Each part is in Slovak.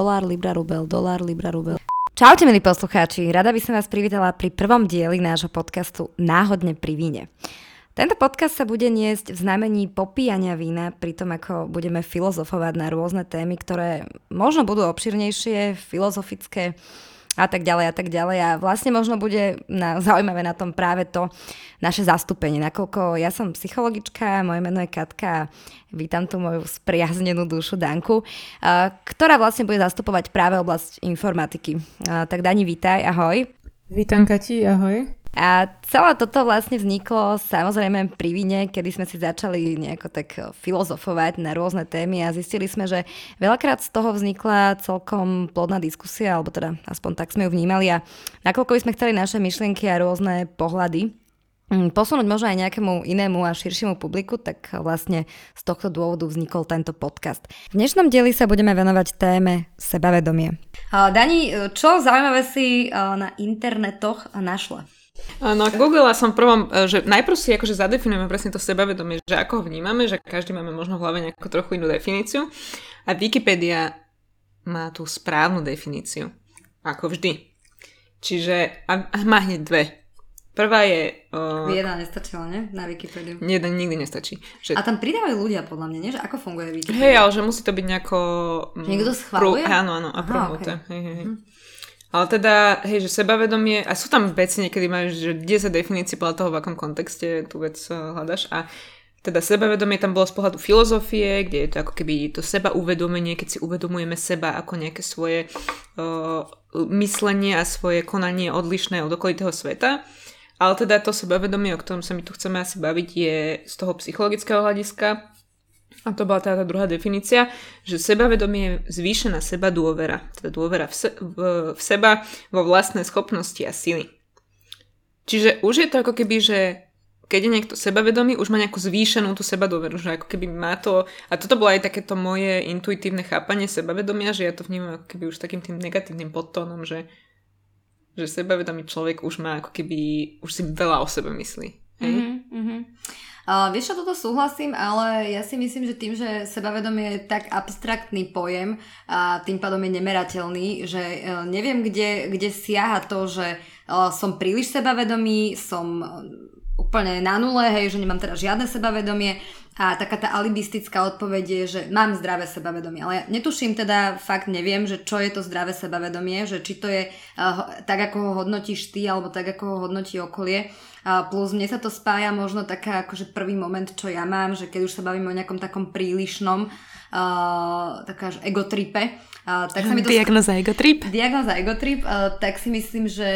Dolár, Libra, Rubel, dolár, Libra, Rubel. Čaute, milí poslucháči. Rada by som vás privítala pri prvom dieli nášho podcastu Náhodne pri víne. Tento podcast sa bude niesť v znamení popíjania vína, pri tom ako budeme filozofovať na rôzne témy, ktoré možno budú obširnejšie, filozofické, a tak ďalej a tak ďalej. A vlastne možno bude na, zaujímavé na tom práve to naše zastúpenie, nakoľko ja som psychologička, moje meno je Katka a vítam tu moju spriaznenú dušu Danku, ktorá vlastne bude zastupovať práve oblasť informatiky. Tak Dani, vítaj, ahoj. Vítam Kati, ahoj. A celé toto vlastne vzniklo samozrejme pri víne, kedy sme si začali nejako tak filozofovať na rôzne témy a zistili sme, že veľakrát z toho vznikla celkom plodná diskusia, alebo teda aspoň tak sme ju vnímali a nakoľko by sme chceli naše myšlienky a rôzne pohľady mm, posunúť možno aj nejakému inému a širšiemu publiku, tak vlastne z tohto dôvodu vznikol tento podcast. V dnešnom dieli sa budeme venovať téme sebavedomie. Dani, čo zaujímavé si na internetoch našla? No googlila som prvom, e, že najprv si akože zadefinujeme presne to sebavedomie, že ako ho vnímame, že každý máme možno v hlave nejakú trochu inú definíciu a Wikipedia má tú správnu definíciu, ako vždy. Čiže a, a má hneď dve. Prvá je... Uh, Jedna nestačila, ne? Na Wikipédiu. Jeden nikdy nestačí. Že... A tam pridávajú ľudia, podľa mňa, nie? Že ako funguje Wikipedia? Hej, ale že musí to byť nejako... Že niekto schváluje? Prú, áno, áno, a promute. Okay. Hej, hej. Hm. Ale teda, hej, že sebavedomie, a sú tam veci niekedy majú, že 10 definícií podľa toho, v akom kontexte tú vec eh, hľadaš a teda sebavedomie tam bolo z pohľadu filozofie, kde je to ako keby to seba uvedomenie, keď si uvedomujeme seba ako nejaké svoje uh, myslenie a svoje konanie odlišné od okolitého sveta. Ale teda to sebavedomie, o ktorom sa my tu chceme asi baviť, je z toho psychologického hľadiska a to bola tá, tá druhá definícia, že sebavedomie je zvýšená seba dôvera. Teda dôvera v, se, v, v seba, vo vlastné schopnosti a sily. Čiže už je to ako keby, že keď je niekto sebavedomý, už má nejakú zvýšenú tú seba dôveru, že ako keby má to, a toto bolo aj takéto moje intuitívne chápanie sebavedomia, že ja to vnímam ako keby už takým tým negatívnym podtónom, že, že sebavedomý človek už má ako keby, už si veľa o sebe myslí. Hej? Mm-hmm, Uh, vieš čo, toto súhlasím, ale ja si myslím, že tým, že sebavedomie je tak abstraktný pojem a tým pádom je nemerateľný, že uh, neviem, kde, kde siaha to, že uh, som príliš sebavedomý, som úplne na nule, hej, že nemám teda žiadne sebavedomie a taká tá alibistická odpoveď je, že mám zdravé sebavedomie. Ale ja netuším teda, fakt neviem, že čo je to zdravé sebavedomie, že či to je uh, tak, ako ho hodnotíš ty, alebo tak, ako ho hodnotí okolie. Uh, plus mne sa to spája možno taká akože prvý moment, čo ja mám, že keď už sa bavíme o nejakom takom prílišnom, uh, taká egotripe, uh, tak sa mi to... Diagnoza egotrip? Diagnoza egotrip, uh, tak si myslím, že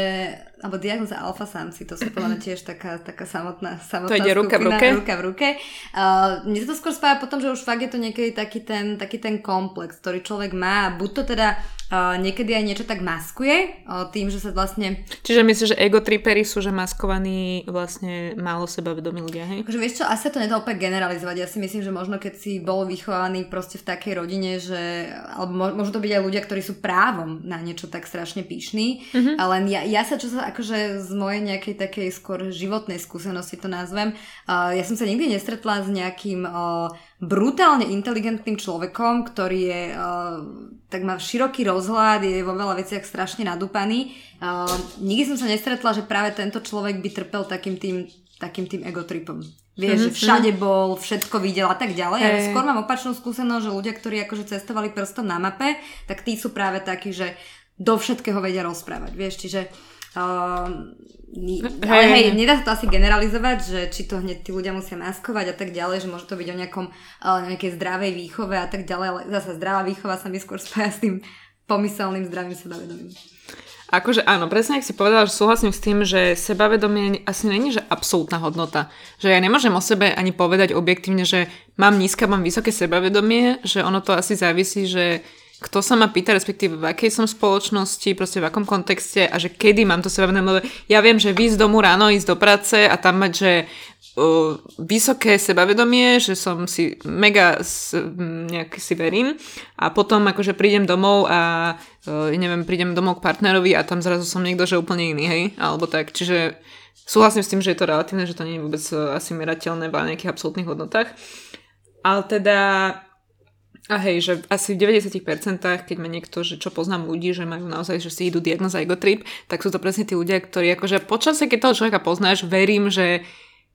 alebo diagnoza alfa samci, to sú podľa mňa tiež taká, taká samotná, samotná to ide ruka skupina, v ruke? ruka v ruke. Uh, mne sa to skôr spája potom, že už fakt je to niekedy taký ten, taký ten komplex, ktorý človek má, buď to teda uh, niekedy aj niečo tak maskuje, uh, tým, že sa vlastne... Čiže myslíš, že egotripery sú, že maskovaní vlastne málo sebavedomí ľudia, hej? Akože vieš čo, asi to nedá opäť generalizovať. Ja si myslím, že možno keď si bol vychovaný proste v takej rodine, že... Alebo môžu to byť aj ľudia, ktorí sú právom na niečo tak strašne pyšní, mm-hmm. ale ja, ja sa čo sa akože z mojej nejakej takej skôr životnej skúsenosti to nazvem. Uh, ja som sa nikdy nestretla s nejakým uh, brutálne inteligentným človekom, ktorý je, uh, tak má široký rozhľad, je vo veľa veciach strašne nadúpaný. Uh, nikdy som sa nestretla, že práve tento človek by trpel takým tým, takým tým egotripom. Vieš, mm-hmm. že všade bol, všetko videl a tak ďalej. Hey. Ja skôr mám opačnú skúsenosť, že ľudia, ktorí akože cestovali prstom na mape, tak tí sú práve takí, že do všetkého vedia rozprávať. Vieš, čiže Uh, ale hej, nedá sa to asi generalizovať, že či to hneď tí ľudia musia maskovať a tak ďalej, že môže to byť o nejakom, uh, nejakej zdravej výchove a tak ďalej, ale zase zdravá výchova sa mi skôr spája s tým pomyselným zdravým sebavedomím. Akože áno, presne ak si povedala, že súhlasím s tým, že sebavedomie asi není, že absolútna hodnota. Že ja nemôžem o sebe ani povedať objektívne, že mám nízke, mám vysoké sebavedomie, že ono to asi závisí, že kto sa ma pýta, respektíve v akej som spoločnosti, proste v akom kontexte a že kedy mám to sebavedomie, lebo ja viem, že výjsť domu ráno, ísť do práce a tam mať, že vysoké sebavedomie, že som si mega s, nejak si verím a potom akože prídem domov a neviem, prídem domov k partnerovi a tam zrazu som niekto, že úplne iný, hej, alebo tak, čiže súhlasím s tým, že je to relatívne, že to nie je vôbec asi merateľné v nejakých absolútnych hodnotách, ale teda A hej, že asi v 90%, keď ma niekto, že čo poznám ľudí, že majú naozaj, že si idú diagnoza ego trip, tak sú to presne tí ľudia, ktorí akože počasie, keď toho človeka poznáš, verím, že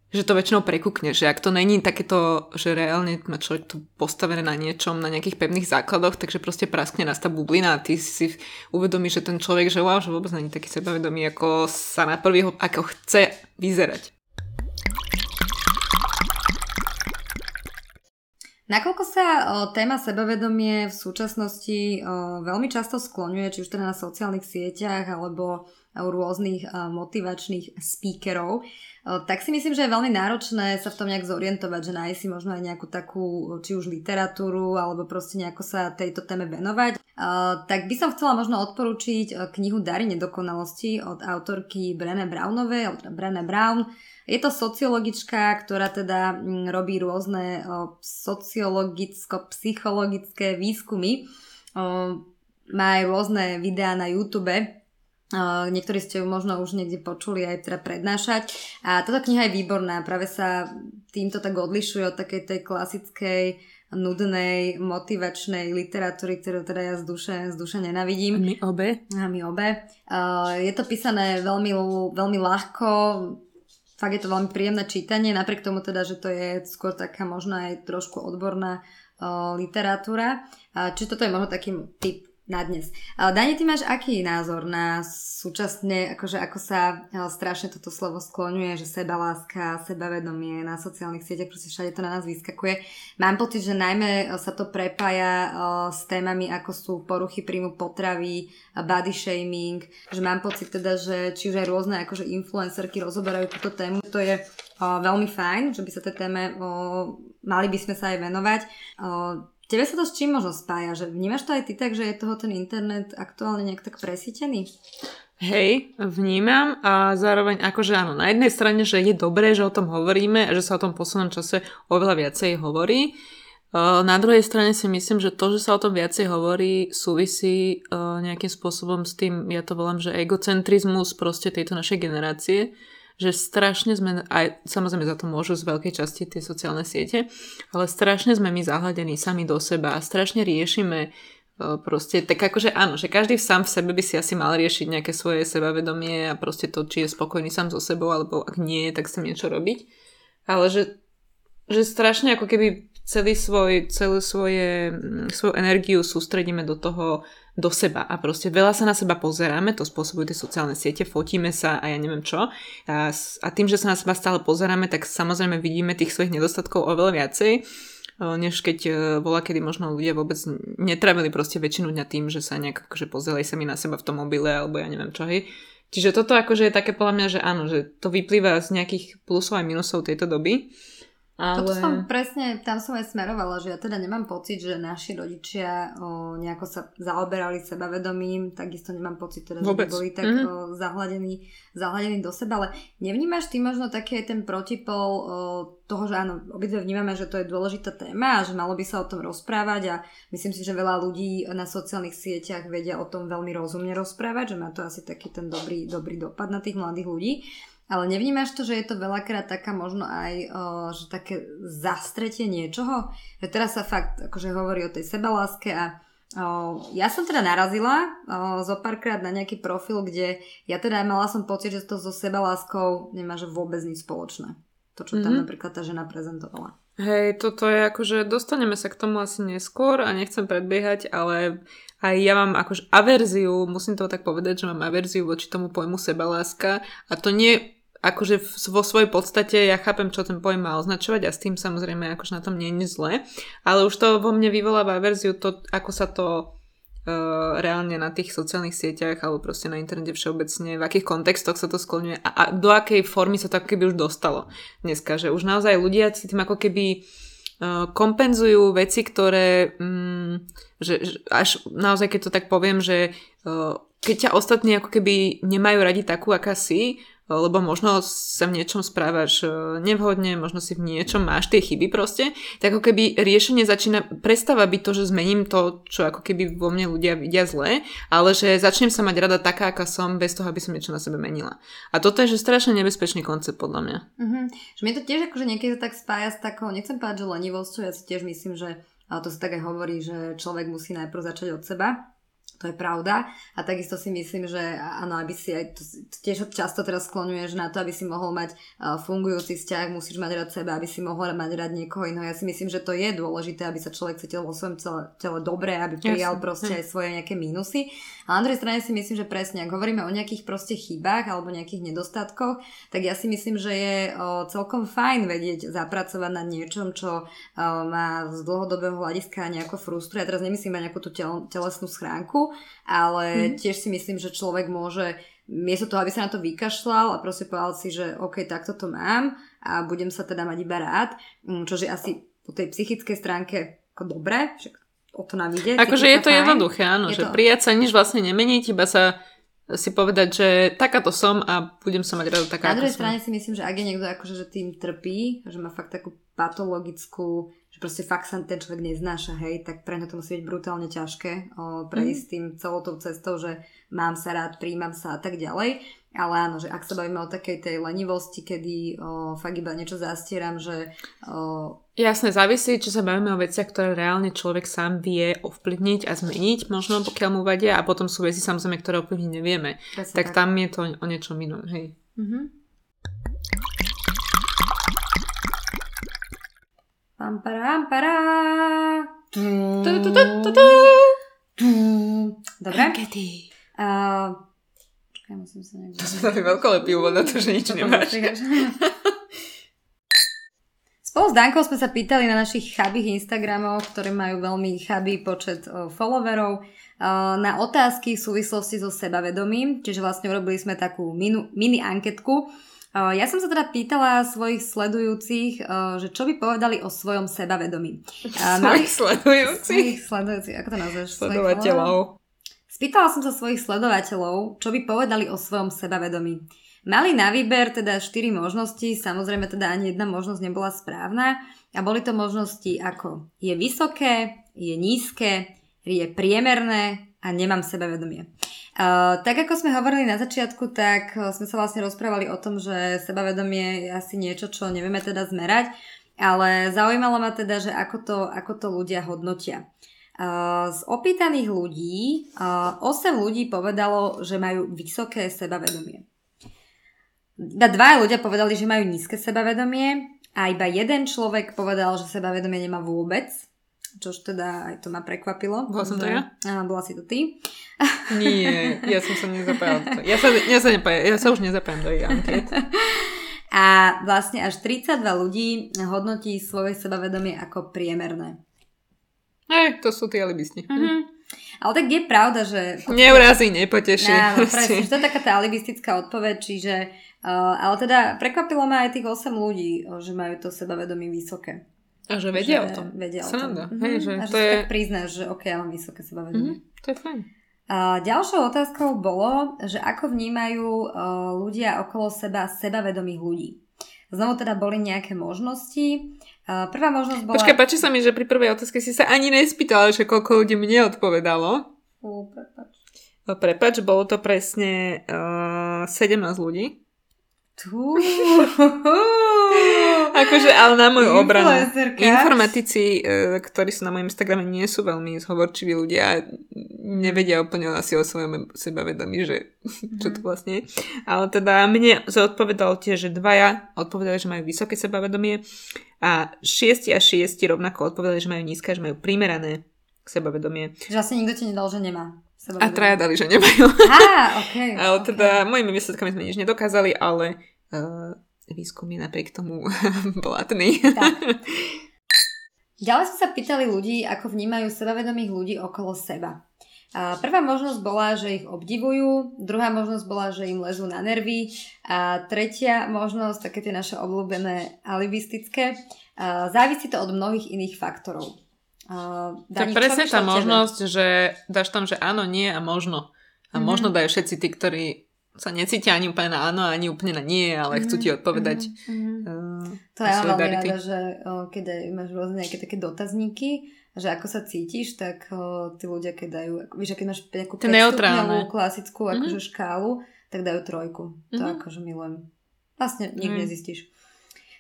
že to väčšinou prekukne, že ak to není takéto, že reálne má človek tu postavené na niečom, na nejakých pevných základoch, takže proste praskne nás tá bublina a ty si uvedomíš, že ten človek, že wow, že vôbec není taký sebavedomý, ako sa na prvý, ako chce vyzerať. Nakoľko sa téma sebavedomie v súčasnosti veľmi často skloňuje, či už teda na sociálnych sieťach alebo rôznych o, motivačných speakerov, o, tak si myslím, že je veľmi náročné sa v tom nejak zorientovať, že nájsť si možno aj nejakú takú, či už literatúru, alebo proste nejako sa tejto téme venovať. O, tak by som chcela možno odporúčiť knihu Dary nedokonalosti od autorky Brené Brownovej, Brené Brown, je to sociologička, ktorá teda mm, robí rôzne sociologicko-psychologické výskumy. Má aj rôzne videá na YouTube. Niektorí ste ju možno už niekde počuli aj teda prednášať. A táto kniha je výborná. Práve sa týmto tak odlišuje od takej tej klasickej nudnej, motivačnej literatúry, ktorú teda ja z duše, z duše nenavidím. My obe. A my obe. Je to písané veľmi, veľmi ľahko, fakt je to veľmi príjemné čítanie, napriek tomu teda, že to je skôr taká možno aj trošku odborná uh, literatúra. Uh, čiže toto je možno taký typ na dnes. Dani, ty máš aký názor na súčasne, akože ako sa strašne toto slovo skloňuje, že sebaláska, sebavedomie na sociálnych sieťach, proste všade to na nás vyskakuje. Mám pocit, že najmä sa to prepája s témami, ako sú poruchy príjmu potravy, body shaming, že mám pocit teda, že či už aj rôzne akože influencerky rozoberajú túto tému, to je veľmi fajn, že by sa tej téme mali by sme sa aj venovať. Tebe sa to s čím možno spája? Že vnímaš to aj ty tak, že je toho ten internet aktuálne nejak tak presítený? Hej, vnímam a zároveň akože áno, na jednej strane, že je dobré, že o tom hovoríme a že sa o tom poslednom čase oveľa viacej hovorí. Na druhej strane si myslím, že to, že sa o tom viacej hovorí, súvisí nejakým spôsobom s tým, ja to volám, že egocentrizmus proste tejto našej generácie, že strašne sme, aj samozrejme za to môžu z veľkej časti tie sociálne siete, ale strašne sme my zahľadení sami do seba a strašne riešime e, proste, tak akože áno, že každý sám v sebe by si asi mal riešiť nejaké svoje sebavedomie a proste to, či je spokojný sám so sebou, alebo ak nie, tak sa niečo robiť. Ale že, že strašne ako keby celý svoj, celú svoje, mm, svoju energiu sústredíme do toho, do seba a proste veľa sa na seba pozeráme, to spôsobujú tie sociálne siete, fotíme sa a ja neviem čo. A, a tým, že sa na seba stále pozeráme, tak samozrejme vidíme tých svojich nedostatkov oveľa viacej, než keď e, bola, kedy možno ľudia vôbec netravili proste väčšinu dňa tým, že sa nejak akože pozerali sa mi na seba v tom mobile alebo ja neviem čo, hej. Čiže toto akože je také podľa mňa, že áno, že to vyplýva z nejakých plusov a minusov tejto doby. Ale... Toto som presne, tam som aj smerovala, že ja teda nemám pocit, že naši rodičia o, nejako sa zaoberali sebavedomím, takisto nemám pocit, teda, že by boli tak mm-hmm. o, zahladení, zahladení do seba, ale nevnímaš ty možno taký ten protipol o, toho, že áno, obidve vnímame, že to je dôležitá téma a že malo by sa o tom rozprávať a myslím si, že veľa ľudí na sociálnych sieťach vedia o tom veľmi rozumne rozprávať, že má to asi taký ten dobrý, dobrý dopad na tých mladých ľudí. Ale nevnímaš to, že je to veľakrát taká možno aj, o, že také zastretie niečoho? Že teraz sa fakt akože hovorí o tej sebaláske a o, ja som teda narazila o, zo párkrát na nejaký profil, kde ja teda mala som pocit, že to so sebaláskou nemá že vôbec nič spoločné. To, čo mm-hmm. tam mhm. napríklad tá žena prezentovala. Hej, toto je akože, dostaneme sa k tomu asi neskôr a nechcem predbiehať, ale aj ja mám akože averziu, musím to tak povedať, že mám averziu voči tomu pojmu sebaláska a to nie akože vo svojej podstate ja chápem, čo ten pojem má označovať a s tým samozrejme akože na tom nie je zle, ale už to vo mne vyvoláva verziu to, ako sa to uh, reálne na tých sociálnych sieťach alebo proste na internete všeobecne, v akých kontextoch sa to skloňuje a, a do akej formy sa to ako keby už dostalo dneska, že už naozaj ľudia si tým ako keby uh, kompenzujú veci, ktoré um, že, až naozaj keď to tak poviem, že uh, keď ťa ostatní ako keby nemajú radi takú, aká si, lebo možno sa v niečom správaš e, nevhodne, možno si v niečom máš tie chyby proste, tak ako keby riešenie začína, prestáva byť to, že zmením to, čo ako keby vo mne ľudia vidia zle, ale že začnem sa mať rada taká, aká som, bez toho, aby som niečo na sebe menila. A toto je že strašne nebezpečný koncept podľa mňa. Mm-hmm. Že mi to tiež akože niekedy tak spája s takou, nechcem povedať, že lenivosťou, ja si tiež myslím, že A to sa tak hovorí, že človek musí najprv začať od seba to je pravda. A takisto si myslím, že áno, aby si aj, tiež často teraz skloňuješ na to, aby si mohol mať uh, fungujúci vzťah, musíš mať rád seba, aby si mohol mať rád niekoho iného. Ja si myslím, že to je dôležité, aby sa človek cítil vo svojom tele, tele dobre, aby prijal Jasne. proste aj svoje nejaké mínusy. A na druhej strane si myslím, že presne, ak hovoríme o nejakých proste chybách alebo nejakých nedostatkoch, tak ja si myslím, že je celkom fajn vedieť zapracovať na niečom, čo má z dlhodobého hľadiska nejako frustruje. Ja teraz nemyslím mať nejakú tú tel- telesnú schránku, ale mm. tiež si myslím, že človek môže miesto toho, aby sa na to vykašľal a proste povedal si, že OK, takto to mám a budem sa teda mať iba rád, mm, čože asi po tej psychickej stránke ako dobre, však o to nám ide. Akože je to fajn. jednoduché, áno, je že to... prijať sa nič vlastne nemeniť, iba sa si povedať, že takáto som a budem sa mať rada taká, Na druhej strane si myslím, že ak je niekto akože, že tým trpí, že má fakt takú patologickú, proste fakt sa ten človek neznáša, hej, tak pre to musí byť brutálne ťažké o, prejsť mm. tým celou tou cestou, že mám sa rád, príjmam sa a tak ďalej. Ale áno, že ak sa bavíme o takej tej lenivosti, kedy o, fakt iba niečo zastieram, že... O... Jasné, závisí, či sa bavíme o veciach, ktoré reálne človek sám vie ovplyvniť a zmeniť, možno pokiaľ mu vadia, a potom sú veci samozrejme, ktoré ovplyvniť nevieme. Presne tak, tak tam je to o niečo inom, hej. Mm-hmm. Pam, param, pará. Dobre. Uh, ja musím sa niekde... To sa dali veľkolepý úvod na to, že nič nemáš. Spolu s Dankou sme sa pýtali na našich chabých Instagramov, ktoré majú veľmi chabý počet followerov, na otázky v súvislosti so sebavedomím, čiže vlastne urobili sme takú minu, mini anketku. Ja som sa teda pýtala svojich sledujúcich, že čo by povedali o svojom sebavedomí. Svojich sledujúcich? Svojich sledujúcich, ako to nazveš? Sledovateľov. Spýtala som sa svojich sledovateľov, čo by povedali o svojom sebavedomí. Mali na výber teda 4 možnosti, samozrejme teda ani jedna možnosť nebola správna a boli to možnosti ako je vysoké, je nízke, je priemerné a nemám sebavedomie. Uh, tak ako sme hovorili na začiatku, tak uh, sme sa vlastne rozprávali o tom, že sebavedomie je asi niečo, čo nevieme teda zmerať, ale zaujímalo ma teda, že ako to, ako to ľudia hodnotia. Z opýtaných ľudí 8 ľudí povedalo, že majú vysoké sebavedomie. Dva ľudia povedali, že majú nízke sebavedomie a iba jeden človek povedal, že sebavedomie nemá vôbec. Čož teda aj to ma prekvapilo. Bola som to ja? Áno, bola si to ty. Nie, ja som sa nezapájala. Ja sa, ja sa, nepájam, ja sa už nezapájam do jej anket. A vlastne až 32 ľudí hodnotí svoje sebavedomie ako priemerné. Hej, to sú tie alibisti. Mm-hmm. Ale tak je pravda, že... Neurazí, nepoteší. Áno, presne, že to je taká tá alibistická odpoveď, čiže... Uh, ale teda prekvapilo ma aj tých 8 ľudí, že majú to sebavedomie vysoké. A že vedia že o tom. Vedia Sranda. o tom. Hej, že a že to je... tak priznáš, že ok, ja mám vysoké sebavedomie. Mm-hmm, to je fajn. A ďalšou otázkou bolo, že ako vnímajú uh, ľudia okolo seba sebavedomých ľudí. Znovu teda boli nejaké možnosti. Prvá možnosť bola... Počkaj, páči sa mi, že pri prvej otázke si sa ani nespýtala, že koľko ľudí mne odpovedalo. Uh, prepač. Prepač, bolo to presne uh, 17 ľudí. akože, ale na moju obranu. Informatici, e, ktorí sú na mojom Instagrame, nie sú veľmi zhovorčiví ľudia a nevedia úplne asi o svojom sebavedomí, že čo to mhm. vlastne je. Ale teda mne zodpovedalo tiež, že dvaja odpovedali, že majú vysoké sebavedomie a šiesti a šiesti rovnako odpovedali, že majú nízke, že majú primerané sebavedomie. Že vlastne nikto ti nedal, že nemá. A traja dali, že nemajú. Á, okay, ale teda okay. mojimi výsledkami sme nič nedokázali, ale uh, výskum je napriek tomu blatný. Tak. Ďalej sme sa pýtali ľudí, ako vnímajú sebavedomých ľudí okolo seba. A prvá možnosť bola, že ich obdivujú, druhá možnosť bola, že im lezú na nervy a tretia možnosť, také tie naše obľúbené alibistické, a závisí to od mnohých iných faktorov. Uh, Dani, je presne tá možnosť, že dáš tam, že áno, nie a možno. A mm-hmm. možno dajú všetci tí, ktorí sa necítia ani úplne na áno, ani úplne na nie, ale mm-hmm. chcú ti odpovedať. Mm-hmm. Uh, to ja veľmi rada, že uh, keď máš rôzne nejaké také dotazníky, že ako sa cítiš, tak uh, tí ľudia, keď dajú, víš, keď máš nejakú klasickú mm-hmm. akože škálu, tak dajú trojku. To mm-hmm. akože milujem. Vlastne nikdy mm. nezistíš.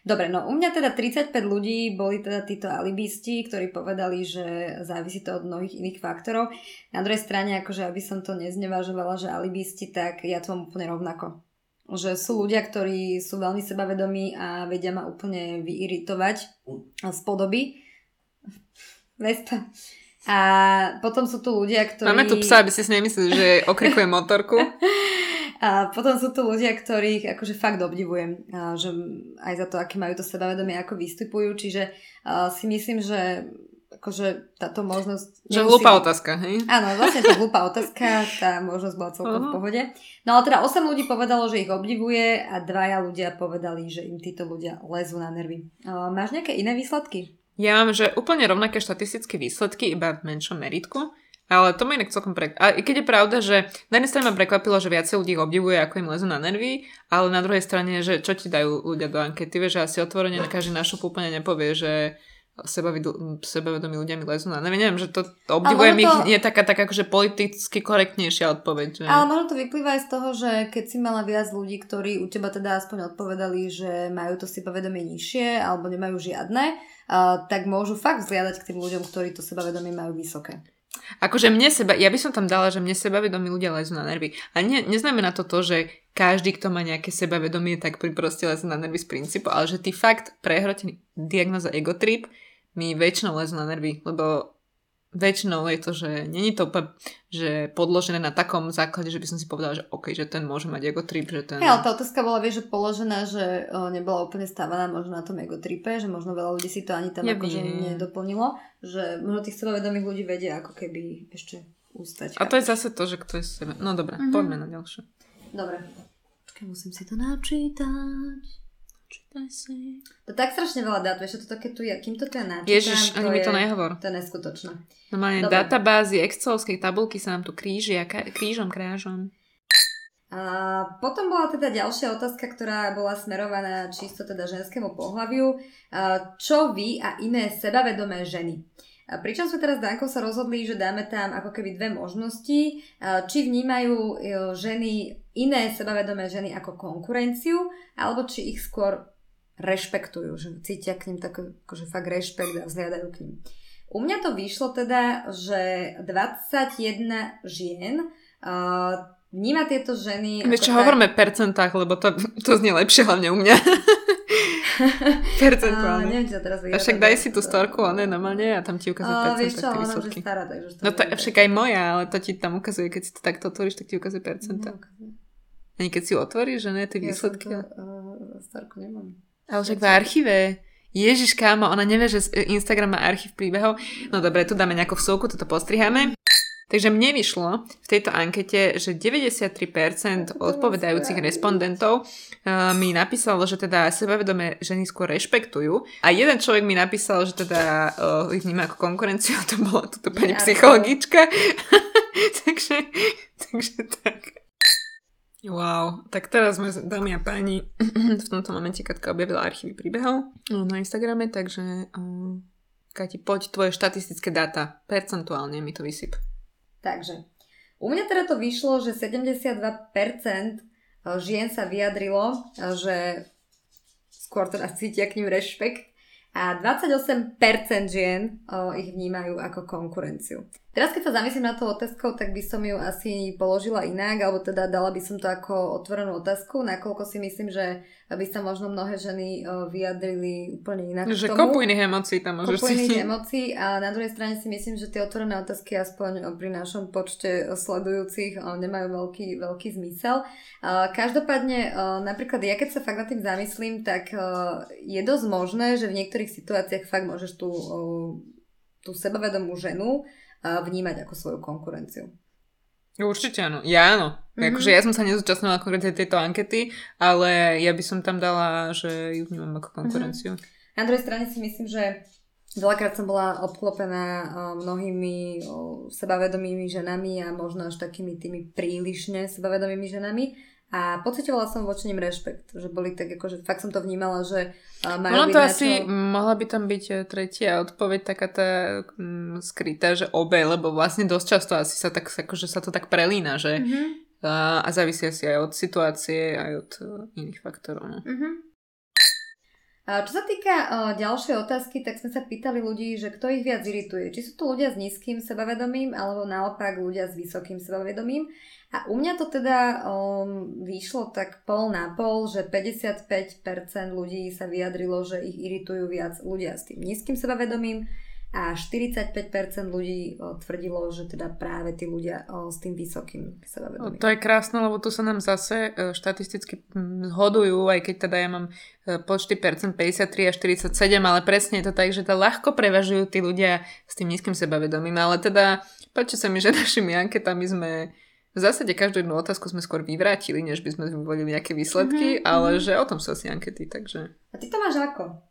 Dobre, no u mňa teda 35 ľudí boli teda títo alibisti, ktorí povedali, že závisí to od mnohých iných faktorov. Na druhej strane, akože aby som to neznevažovala, že alibisti, tak ja to mám úplne rovnako. Že sú ľudia, ktorí sú veľmi sebavedomí a vedia ma úplne vyiritovať z podoby. Vespa. A potom sú tu ľudia, ktorí... Máme tu psa, aby si si nemysleli, že okrikuje motorku. A potom sú tu ľudia, ktorých akože fakt obdivujem, a že aj za to, aké majú to sebavedomie, ako vystupujú, čiže si myslím, že akože táto možnosť... Že nemusí... hlúpa otázka, hej? Áno, vlastne to hlúpa otázka, tá možnosť bola celkom uh-huh. v pohode. No ale teda 8 ľudí povedalo, že ich obdivuje a dvaja ľudia povedali, že im títo ľudia lezú na nervy. Uh, máš nejaké iné výsledky? Ja mám, že úplne rovnaké štatistické výsledky, iba v menšom meritku. Ale to ma inak celkom pre... A keď je pravda, že na jednej strane ma prekvapilo, že viacej ľudí obdivuje, ako im lezú na nervy, ale na druhej strane, že čo ti dajú ľudia do ankety, vieš, že asi otvorene na každý náš úplne nepovie, že sebavedomí ľudia mi lezú na nervy. Neviem, že to, to obdivujem to... ich, je taká, taká akože politicky korektnejšia odpoveď. Že... Ale možno to vyplýva aj z toho, že keď si mala viac ľudí, ktorí u teba teda aspoň odpovedali, že majú to sebavedomie nižšie alebo nemajú žiadne, uh, tak môžu fakt vzliadať k tým ľuďom, ktorí to sebavedomie majú vysoké. Akože mne seba, ja by som tam dala, že mne sebavedomí ľudia lezú na nervy. A ne, neznamená to to, že každý, kto má nejaké sebavedomie, tak proste lezú na nervy z princípu, ale že ty fakt prehrotený diagnoza egotrip mi väčšinou lezú na nervy, lebo väčšinou je to, že není to úplne, že podložené na takom základe, že by som si povedala, že OK, že ten môže mať ego trip, že ten... Hey, ale tá otázka bola, vieš, že položená, že o, nebola úplne stávaná možno na tom ego tripe, že možno veľa ľudí si to ani tam ja akože nedoplnilo, že možno tých sebavedomých ľudí vedia ako keby ešte ústať. A to je zase to, že kto je sebe. No dobre, mm-hmm. poďme na ďalšie. Dobre. Počkaj, musím si to načítať. To tak strašne veľa dát, vieš, to také tu, kým to tu je načítam, Ježiš, ani mi to nehovor. To je neskutočné. Normálne Dobre. databázy, excelovské tabulky sa nám tu krížia, krížom, krážom. A potom bola teda ďalšia otázka, ktorá bola smerovaná čisto teda ženskému pohľaviu. Čo vy a iné sebavedomé ženy? Pričom sme teraz s Dankou sa rozhodli, že dáme tam ako keby dve možnosti. Či vnímajú e, ženy iné sebavedomé ženy ako konkurenciu, alebo či ich skôr rešpektujú, že cítia k ním taký akože fakt rešpekt a vzhľadajú k ním. U mňa to vyšlo teda, že 21 žien uh, vníma tieto ženy... Vieš čo, tak... hovoríme percentách, lebo to, to znie lepšie hlavne u mňa. Percentuálne. Uh, neviem, teraz A však daj si tú storku, je normálne a tam ti ukazuje uh, percent, vieš čo, ona už je stará, takže No to však aj moja, ale to ti tam ukazuje, keď si to takto otvoríš, tak ti ukazuje percenta. No, Ani keď si otvoríš, že ne, tie výsledky. Ja to, uh, starku nemám. Ale však v archíve. Ježiš, kámo, ona nevie, že Instagram má archív príbehov. No dobre, tu dáme nejakú vsúku, toto postriháme. Takže mne vyšlo v tejto ankete, že 93% odpovedajúcich respondentov uh, mi napísalo, že teda sebavedomé ženy skôr rešpektujú. A jeden človek mi napísal, že teda uh, ich vníma ako konkurenciu, to bola túto pani psychologička. takže, takže tak. Wow, tak teraz sme, dámy a páni, v tomto momente Katka objavila archívy príbehov na Instagrame, takže uh, Kati, poď tvoje štatistické dáta, percentuálne mi to vysyp. Takže, u mňa teda to vyšlo, že 72% žien sa vyjadrilo, že skôr teda cítia k ním rešpekt a 28% žien ich vnímajú ako konkurenciu. Teraz keď sa zamyslím na tú otázku, tak by som ju asi položila inak, alebo teda dala by som to ako otvorenú otázku, nakoľko si myslím, že by sa možno mnohé ženy vyjadrili úplne inak Že kopu iných emócií tam môžeš Kopu iných emócií. A na druhej strane si myslím, že tie otvorené otázky aspoň pri našom počte sledujúcich nemajú veľký, veľký zmysel. Každopádne, napríklad ja keď sa fakt nad tým zamyslím, tak je dosť možné, že v niektorých situáciách fakt môžeš tú, tú sebavedomú ženu vnímať ako svoju konkurenciu. Určite áno. Ja áno. Mm-hmm. Akože ja som sa nezúčastnila konkrétne tejto ankety, ale ja by som tam dala, že ju vnímam ako konkurenciu. Mm-hmm. Na druhej strane si myslím, že veľakrát som bola obklopená mnohými sebavedomými ženami a možno až takými tými prílišne sebavedomými ženami a pocitovala som voči nim rešpekt, že boli tak akože fakt som to vnímala, že majú Ono to asi, čo... mohla by tam byť e, tretia odpoveď taká tá mm, skrytá, že obe, lebo vlastne dosť často asi sa tak, akože sa to tak prelína, že mm-hmm. a, a závisí asi aj od situácie, aj od uh, iných faktorov. No. Mm-hmm. Čo sa týka ďalšej otázky, tak sme sa pýtali ľudí, že kto ich viac irituje. Či sú to ľudia s nízkym sebavedomím, alebo naopak ľudia s vysokým sebavedomím. A u mňa to teda um, vyšlo tak pol na pol, že 55% ľudí sa vyjadrilo, že ich iritujú viac ľudia s tým nízkym sebavedomím a 45% ľudí tvrdilo, že teda práve tí ľudia s tým vysokým sebavedomím. To je krásne, lebo tu sa nám zase e, štatisticky zhodujú, aj keď teda ja mám e, počty percent 53 a 47, ale presne je to tak, že to ľahko prevažujú tí ľudia s tým nízkym sebavedomím, ale teda páči sa mi, že našimi anketami sme v zásade každú jednu otázku sme skôr vyvrátili, než by sme vyvolili nejaké výsledky, mm-hmm. ale že o tom sú asi ankety, takže... A ty to máš ako?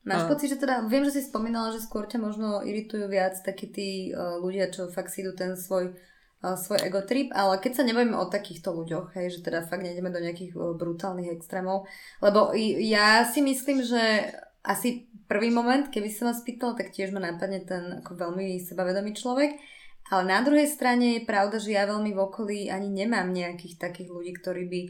Máš pocit, že teda, viem, že si spomínala, že skôr ťa možno iritujú viac takí tí uh, ľudia, čo fakt si idú ten svoj, uh, svoj ego trip, ale keď sa nebavíme o takýchto ľuďoch, hej, že teda fakt nejdeme do nejakých uh, brutálnych extrémov, lebo ja si myslím, že asi prvý moment, keby sa ma spýtal, tak tiež ma napadne ten ako veľmi sebavedomý človek, ale na druhej strane je pravda, že ja veľmi v okolí ani nemám nejakých takých ľudí, ktorí by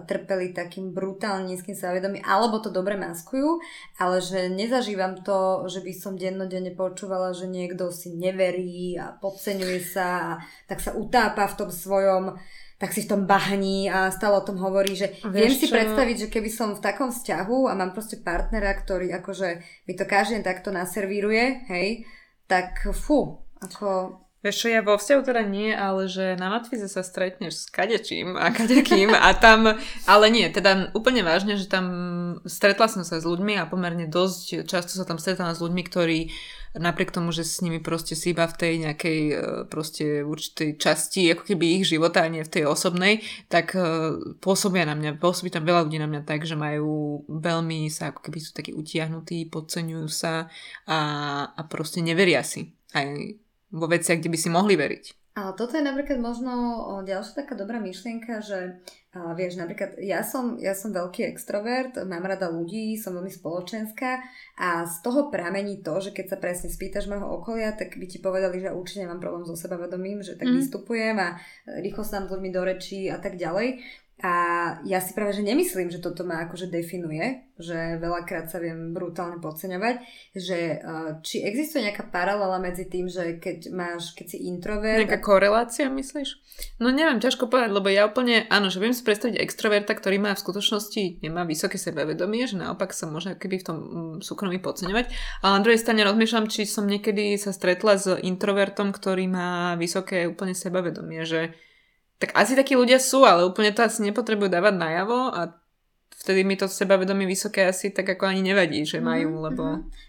trpeli takým brutálne nízkym sebavedomím, alebo to dobre maskujú, ale že nezažívam to, že by som dennodenne počúvala, že niekto si neverí a podceňuje sa a tak sa utápa v tom svojom tak si v tom bahní a stále o tom hovorí, že Vieš viem si čo? predstaviť, že keby som v takom vzťahu a mám proste partnera, ktorý akože mi to každý takto naservíruje, hej, tak fú, ako Vieš čo, ja vo vzťahu teda nie, ale že na Matvize sa stretneš s kadečím a kadekým a tam, ale nie, teda úplne vážne, že tam stretla som sa s ľuďmi a pomerne dosť často sa tam stretla s ľuďmi, ktorí napriek tomu, že s nimi proste si iba v tej nejakej e, proste určitej časti ako keby ich života a nie v tej osobnej, tak e, pôsobia na mňa, pôsobí tam veľa ľudí na mňa tak, že majú veľmi sa ako keby sú takí utiahnutí, podceňujú sa a, a proste neveria si. Aj vo veciach, kde by si mohli veriť. Ale toto je napríklad možno ďalšia taká dobrá myšlienka, že a vieš, napríklad ja som, ja som veľký extrovert, mám rada ľudí, som veľmi spoločenská a z toho pramení to, že keď sa presne spýtaš môjho okolia, tak by ti povedali, že určite nemám problém so sebavedomím, že tak mm. vystupujem a rýchlo sa s ľuďmi do rečí a tak ďalej. A ja si práve, že nemyslím, že toto ma akože definuje, že veľakrát sa viem brutálne podceňovať, že uh, či existuje nejaká paralela medzi tým, že keď máš, keď si introvert... Nejaká korelácia, myslíš? No neviem, ťažko povedať, lebo ja úplne, áno, že viem si predstaviť extroverta, ktorý má v skutočnosti, nemá vysoké sebavedomie, že naopak sa môže keby v tom mm, súkromí podceňovať. Ale na druhej strane rozmýšľam, či som niekedy sa stretla s introvertom, ktorý má vysoké úplne sebavedomie, že tak asi takí ľudia sú, ale úplne to asi nepotrebujú dávať najavo a vtedy mi to sebavedomie vysoké asi tak ako ani nevadí, že mhm, majú, mm-hmm. lebo...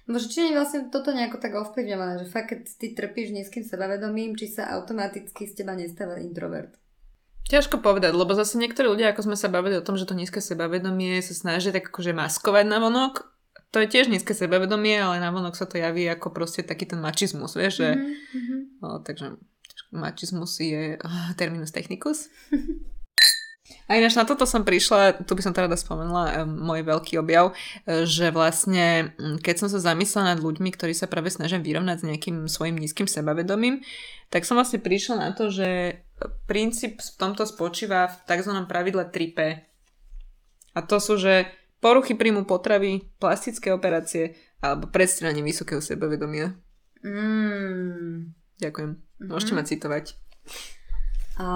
Možno či nie vlastne toto nejako tak ovplyvňované, že fakt keď ty trpíš nízkym sebavedomím, či sa automaticky z teba nestáva introvert. Ťažko povedať, lebo zase niektorí ľudia, ako sme sa bavili o tom, že to nízke sebavedomie sa snaží tak akože maskovať na vonok, to je tiež nízke sebavedomie, ale na vonok sa to javí ako proste taký ten mačizmus, vieš, že... Mm-hmm. O, takže mačizmus je uh, terminus technicus. A ináč na toto som prišla, tu by som teda spomenula um, môj veľký objav, uh, že vlastne um, keď som sa zamyslela nad ľuďmi, ktorí sa práve snažia vyrovnať s nejakým svojim nízkym sebavedomím, tak som vlastne prišla na to, že princíp v tomto spočíva v tzv. pravidle 3P. A to sú, že poruchy príjmu potravy, plastické operácie alebo predstranie vysokého sebavedomia. Mm. Ďakujem. Mm-hmm. Môžete ma citovať. A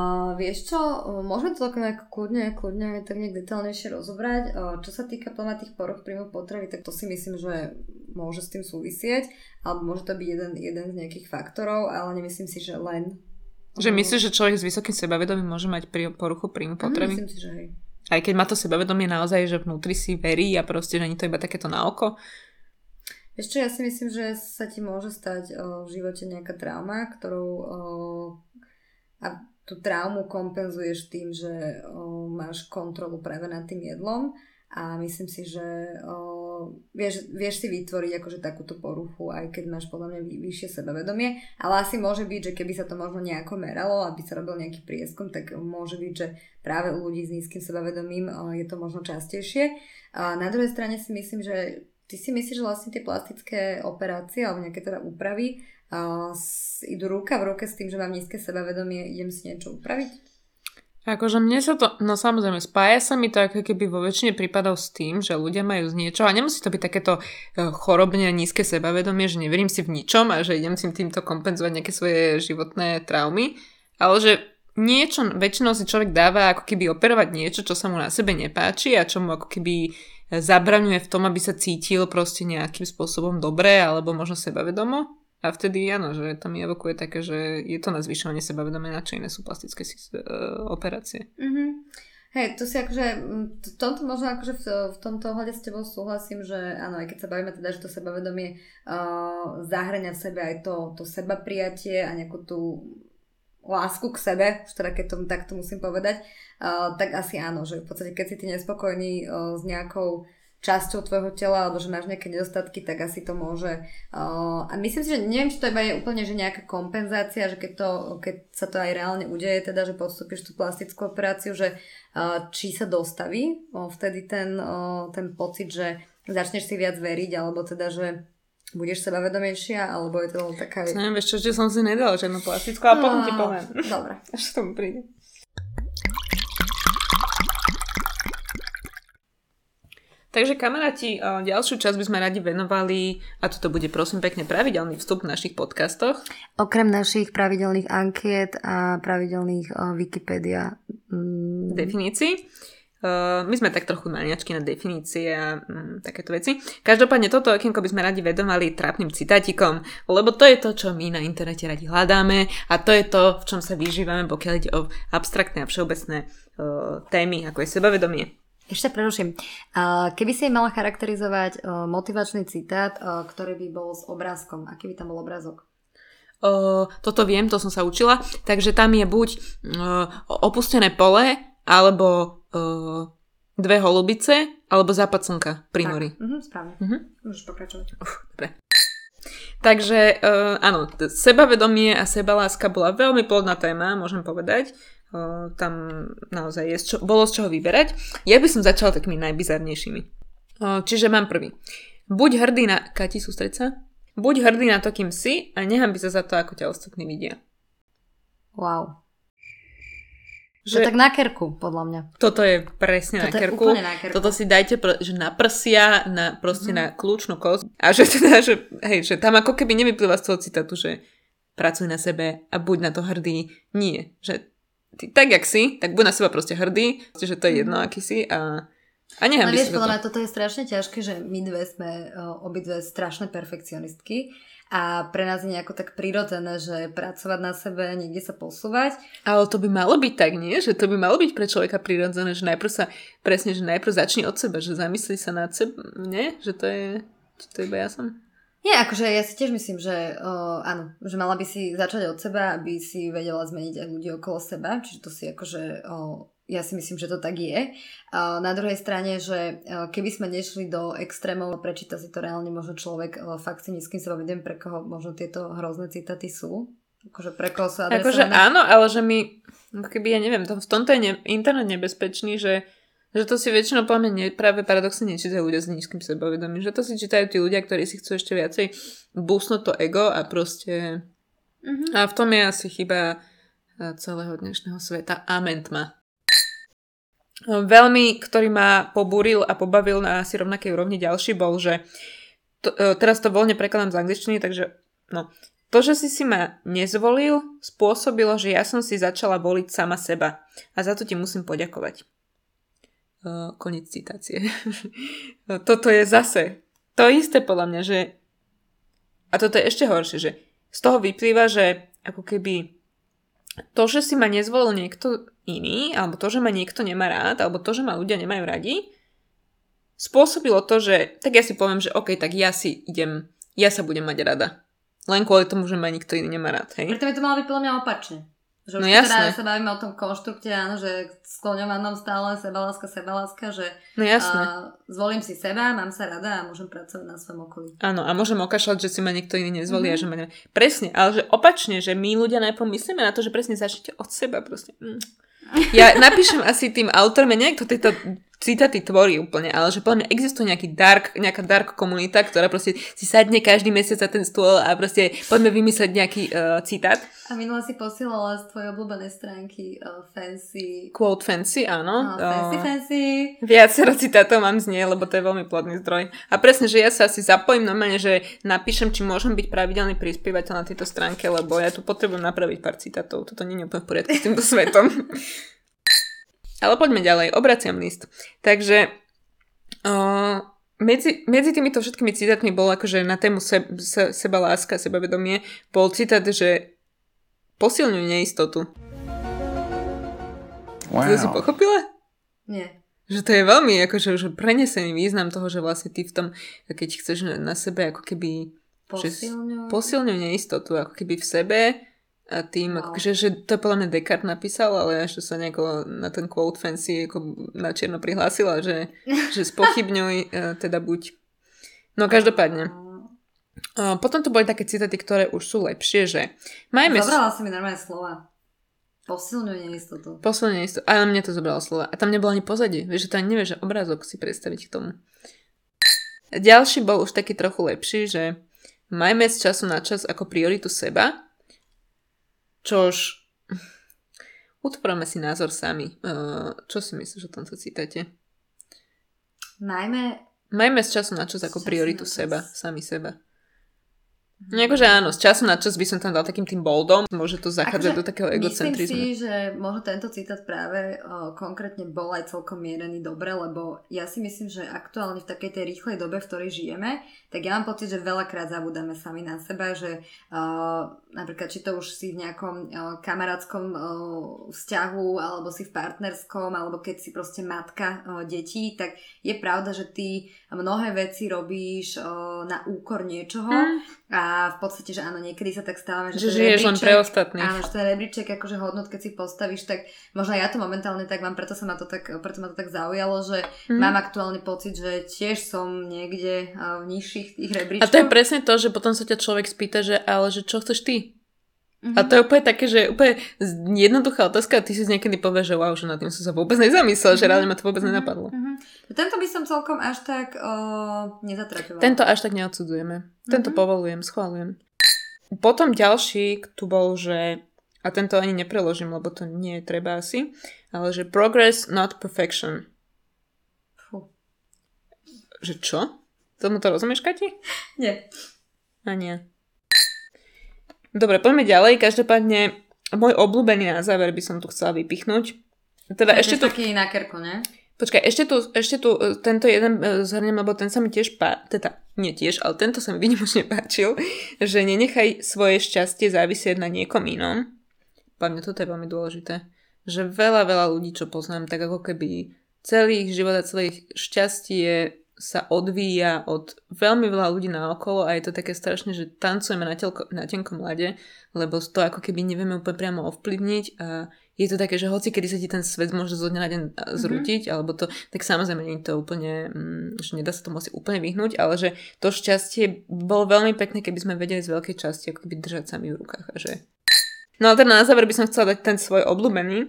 vieš čo, môžeme to tak nejak kľudne, kľudne tak nejak detálnejšie rozobrať. Čo sa týka plná tých poruch príjmu potravy, tak to si myslím, že môže s tým súvisieť, alebo môže to byť jeden, jeden z nejakých faktorov, ale nemyslím si, že len. Že myslíš, že človek s vysokým sebavedomím môže mať poruchu príjmu mhm, potravy? myslím si, že hej. Aj keď má to sebavedomie naozaj, že vnútri si verí a proste, že nie to iba takéto na oko, Čo, ja si myslím, že sa ti môže stať v živote nejaká trauma, ktorou a tú traumu kompenzuješ tým, že máš kontrolu práve nad tým jedlom a myslím si, že vieš, vieš si vytvoriť akože takúto poruchu, aj keď máš podľa mňa vy, vyššie sebavedomie, ale asi môže byť, že keby sa to možno nejako meralo, aby sa robil nejaký prieskum, tak môže byť, že práve u ľudí s nízkym sebavedomím je to možno častejšie. A na druhej strane si myslím, že Ty si myslíš, že vlastne tie plastické operácie alebo nejaké teda úpravy uh, idú ruka v ruke s tým, že mám nízke sebavedomie, idem si niečo upraviť? Akože mne sa to, no samozrejme, spája sa mi to ako keby vo väčšine prípadov s tým, že ľudia majú z niečo a nemusí to byť takéto e, chorobne a nízke sebavedomie, že neverím si v ničom a že idem si týmto kompenzovať nejaké svoje životné traumy, ale že niečo väčšinou si človek dáva ako keby operovať niečo, čo sa mu na sebe nepáči a čo mu ako keby zabraňuje v tom, aby sa cítil proste nejakým spôsobom dobre alebo možno sebavedomo. A vtedy áno, že tam mi evokuje také, že je to na zvyšovanie sebavedomia, na čo iné sú plastické uh, operácie. Mm-hmm. Hej, to si akože, v tomto možno akože v, v tomto ohľade s tebou súhlasím, že áno, aj keď sa bavíme teda, že to sebavedomie uh, zahrania v sebe aj to, to seba prijatie a nejakú tú lásku k sebe, už teda keď to takto musím povedať, uh, tak asi áno, že v podstate keď si ty nespokojný uh, s nejakou časťou tvojho tela alebo že máš nejaké nedostatky, tak asi to môže. Uh, a myslím si, že neviem, či to iba je úplne že nejaká kompenzácia, že keď, to, keď sa to aj reálne udeje, teda, že podstúpiš tú plastickú operáciu, že uh, či sa dostaví uh, vtedy ten, ten pocit, že začneš si viac veriť, alebo teda, že budeš sebavedomejšia, alebo je to taká... Neviem, vieš čo, že som si nedala žiadnu plastickú, a potom ti poviem. Dobre. Až tomu príde. Takže kamaráti, ďalšiu časť by sme radi venovali, a toto bude prosím pekne pravidelný vstup v našich podcastoch. Okrem našich pravidelných ankiet a pravidelných uh, Wikipedia mm. definícií. Uh, my sme tak trochu maniačky na definície a um, takéto veci. Každopádne toto okienko by sme radi vedomali trápnym citátikom, lebo to je to, čo my na internete radi hľadáme a to je to, v čom sa vyžívame, pokiaľ ide o abstraktné a všeobecné uh, témy, ako je sebavedomie. Ešte preruším. Keby si mala charakterizovať motivačný citát, ktorý by bol s obrázkom, aký by tam bol obrázok? Toto viem, to som sa učila. Takže tam je buď opustené pole, alebo uh, dve holubice, alebo západ slnka pri tak. mori. Uh-huh, správne. Uh-huh. Môžeš pokračovať. Uf, dobre. Takže uh, áno, sebavedomie a sebaláska bola veľmi plodná téma, môžem povedať tam naozaj je čo, bolo z čoho vyberať. Ja by som začala takými najbizarnejšími. Čiže mám prvý. Buď hrdý na... Kati, sústreď sa. Buď hrdý na to, kým si a by sa za to, ako ťa ostatní vidia. Wow. Že, to tak na kerku, podľa mňa. Toto je presne toto na, kerku. Je na kerku. Toto si dajte že na prsia, na, proste mm. na kľúčnú kosť. A že teda, že, hej, že tam ako keby nevyplýva z toho citátu, že pracuj na sebe a buď na to hrdý. Nie. Že ty tak, jak si, tak buď na seba proste hrdý, že to je jedno, mhm. aký si a a nechám no, vieš, podľa mňa toto je strašne ťažké, že my dve sme uh, obidve strašné perfekcionistky a pre nás je nejako tak prirodzené, že pracovať na sebe, niekde sa posúvať. Ale to by malo byť tak, nie? Že to by malo byť pre človeka prirodzené, že najprv sa, presne, že najprv začni od seba, že zamyslí sa nad seba, nie? Že to je, to iba ja som. Nie, akože ja si tiež myslím, že uh, áno, že mala by si začať od seba, aby si vedela zmeniť aj ľudí okolo seba, čiže to si akože uh, ja si myslím, že to tak je. Na druhej strane, že uh, keby sme nešli do extrémov, prečíta si to reálne možno človek uh, fakt si nízkym sebavedomím, pre koho možno tieto hrozné citáty sú. Akože pre koho sú adresované. Akože áno, ale že my, keby ja neviem, v tomto je ne, internet nebezpečný, že že to si väčšinou podľa mňa práve paradoxne nečítajú ľudia s nízkym sebavedomím. Že to si čítajú tí ľudia, ktorí si chcú ešte viacej búsnuť to ego a proste... Mm-hmm. A v tom je asi chyba celého dnešného sveta. Amen tma. Veľmi, ktorý ma pobúril a pobavil na asi rovnakej úrovni ďalší bol, že to, e, teraz to voľne prekladám z angličtiny, takže no, to, že si si ma nezvolil, spôsobilo, že ja som si začala voliť sama seba. A za to ti musím poďakovať. Uh, konec citácie. toto je zase to isté podľa mňa, že a toto je ešte horšie, že z toho vyplýva, že ako keby to, že si ma nezvolil niekto iný, alebo to, že ma niekto nemá rád, alebo to, že ma ľudia nemajú radi, spôsobilo to, že tak ja si poviem, že OK, tak ja si idem, ja sa budem mať rada. Len kvôli tomu, že ma nikto iný nemá rád, hej? Preto by to malo byť podľa mňa opačne. Že no jasné. teda sa bavíme o tom konštrukte, áno, že skloňovanom stále sebaláska, sebaláska, že no jasné. Uh, zvolím si seba, mám sa rada a môžem pracovať na svojom okolí. Áno, a môžem okašľať, že si ma niekto iný nezvolí mm-hmm. a mhm. že ma ne... Presne, ale že opačne, že my ľudia najprv myslíme na to, že presne začnete od seba proste. Mm. Ja napíšem asi tým autorom, ja nejak to tejto citáty tvorí úplne, ale že podľa mňa existuje nejaký dark, nejaká dark komunita, ktorá proste si sadne každý mesiac za ten stôl a proste poďme vymyslieť nejaký uh, citát. A minule si posielala z tvojej obľúbenej stránky uh, Fancy... Quote Fancy, áno. Uh, fancy, uh, fancy. Viacero citátov mám z nej, lebo to je veľmi plodný zdroj. A presne, že ja sa asi zapojím normálne, že napíšem, či môžem byť pravidelný prispievateľ na tejto stránke, lebo ja tu potrebujem napraviť pár citátov. Toto nie je úplne v poriadku s týmto svetom. Ale poďme ďalej, obraciam list. Takže uh, medzi, medzi týmito všetkými citátmi bol akože na tému se, se, seba láska, sebavedomie, bol citát, že posilňuj neistotu. Wow. To si pochopila? Nie. Že to je veľmi akože už prenesený význam toho, že vlastne ty v tom, keď chceš na sebe ako keby posilňuj, posilňuj neistotu, ako keby v sebe a tým, wow. akože, že to je podľa mňa Descartes napísal, ale to sa nejako na ten quote fancy ako na čierno prihlásila, že, že spochybňuj, uh, teda buď. No každopádne. Uh, potom to boli také citáty, ktoré už sú lepšie, že majme... Zobrala si mi normálne slova. Posilňuj neistotu. Posilňuj neistotu. Ale mne to zobralo slova. A tam nebolo ani pozadie. Vieš, že to ani nevieš, že obrázok si predstaviť k tomu. Ďalší bol už taký trochu lepší, že majme z času na čas ako prioritu seba Čož utvoríme si názor sami. Čo si myslíš o tomto citáte? Najmä... Majme z času na čas ako prioritu seba, sami seba. Mm. Akože áno, z času na čas by som tam dal takým tým boldom, môže to zachádzať akože do takého egocentrizmu. Myslím si, že možno tento citát práve o, konkrétne bol aj celkom mierený dobre, lebo ja si myslím, že aktuálne v takej tej rýchlej dobe, v ktorej žijeme, tak ja mám pocit, že veľakrát zabudáme sami na seba, že o, napríklad či to už si v nejakom o, kamarátskom o, vzťahu, alebo si v partnerskom, alebo keď si proste matka o, detí, tak je pravda, že ty mnohé veci robíš o, na úkor niečoho mm. A v podstate, že áno, niekedy sa tak stávame, že, že žiješ len pre ostatných. Áno, že ten rebríček akože hodnot, keď si postavíš, tak možno ja to momentálne tak mám, preto sa ma to tak, preto ma to tak zaujalo, že mm. mám aktuálne pocit, že tiež som niekde v nižších tých rebríčkoch. A to je presne to, že potom sa ťa človek spýta, že ale že čo chceš ty? Mm-hmm. A to je úplne také, že úplne jednoduchá otázka a ty si niekedy povieš, že wow, že nad tým som sa vôbec nezamyslel, mm-hmm. že reálne ma to vôbec mm-hmm. nenapadlo. Mm-hmm. Tento by som celkom až tak o, nezatraťovala. Tento až tak neodsudzujeme. Mm-hmm. Tento povolujem, schválujem. Potom ďalší tu bol, že a tento ani nepreložím, lebo to nie je treba asi, ale že progress, not perfection. Fú. Že čo? Tomu to rozumieš, Kati? Nie. A nie. Dobre, poďme ďalej. Každopádne, môj obľúbený na záver by som tu chcela vypichnúť. Teda ešte tu... taký na kerko, ne? Počkaj, ešte tu, ešte tu e, tento jeden e, zhrnem, lebo ten sa mi tiež pá... Teda, nie tiež, ale tento sa mi vynimočne páčil, že nenechaj svoje šťastie závisieť na niekom inom. Podľa mňa toto je veľmi dôležité. Že veľa, veľa ľudí, čo poznám, tak ako keby celý ich život a celé ich šťastie sa odvíja od veľmi veľa ľudí na okolo a je to také strašne, že tancujeme na, telko, na tenkom lade, lebo to ako keby nevieme úplne priamo ovplyvniť a je to také, že hoci kedy sa ti ten svet môže zo dňa na deň zrútiť, mm-hmm. alebo to, tak samozrejme nie je to úplne, mm, že nedá sa tomu asi úplne vyhnúť, ale že to šťastie bolo veľmi pekné, keby sme vedeli z veľkej časti ako keby držať sami v rukách a že No a teda na záver by som chcela dať ten svoj obľúbený, e,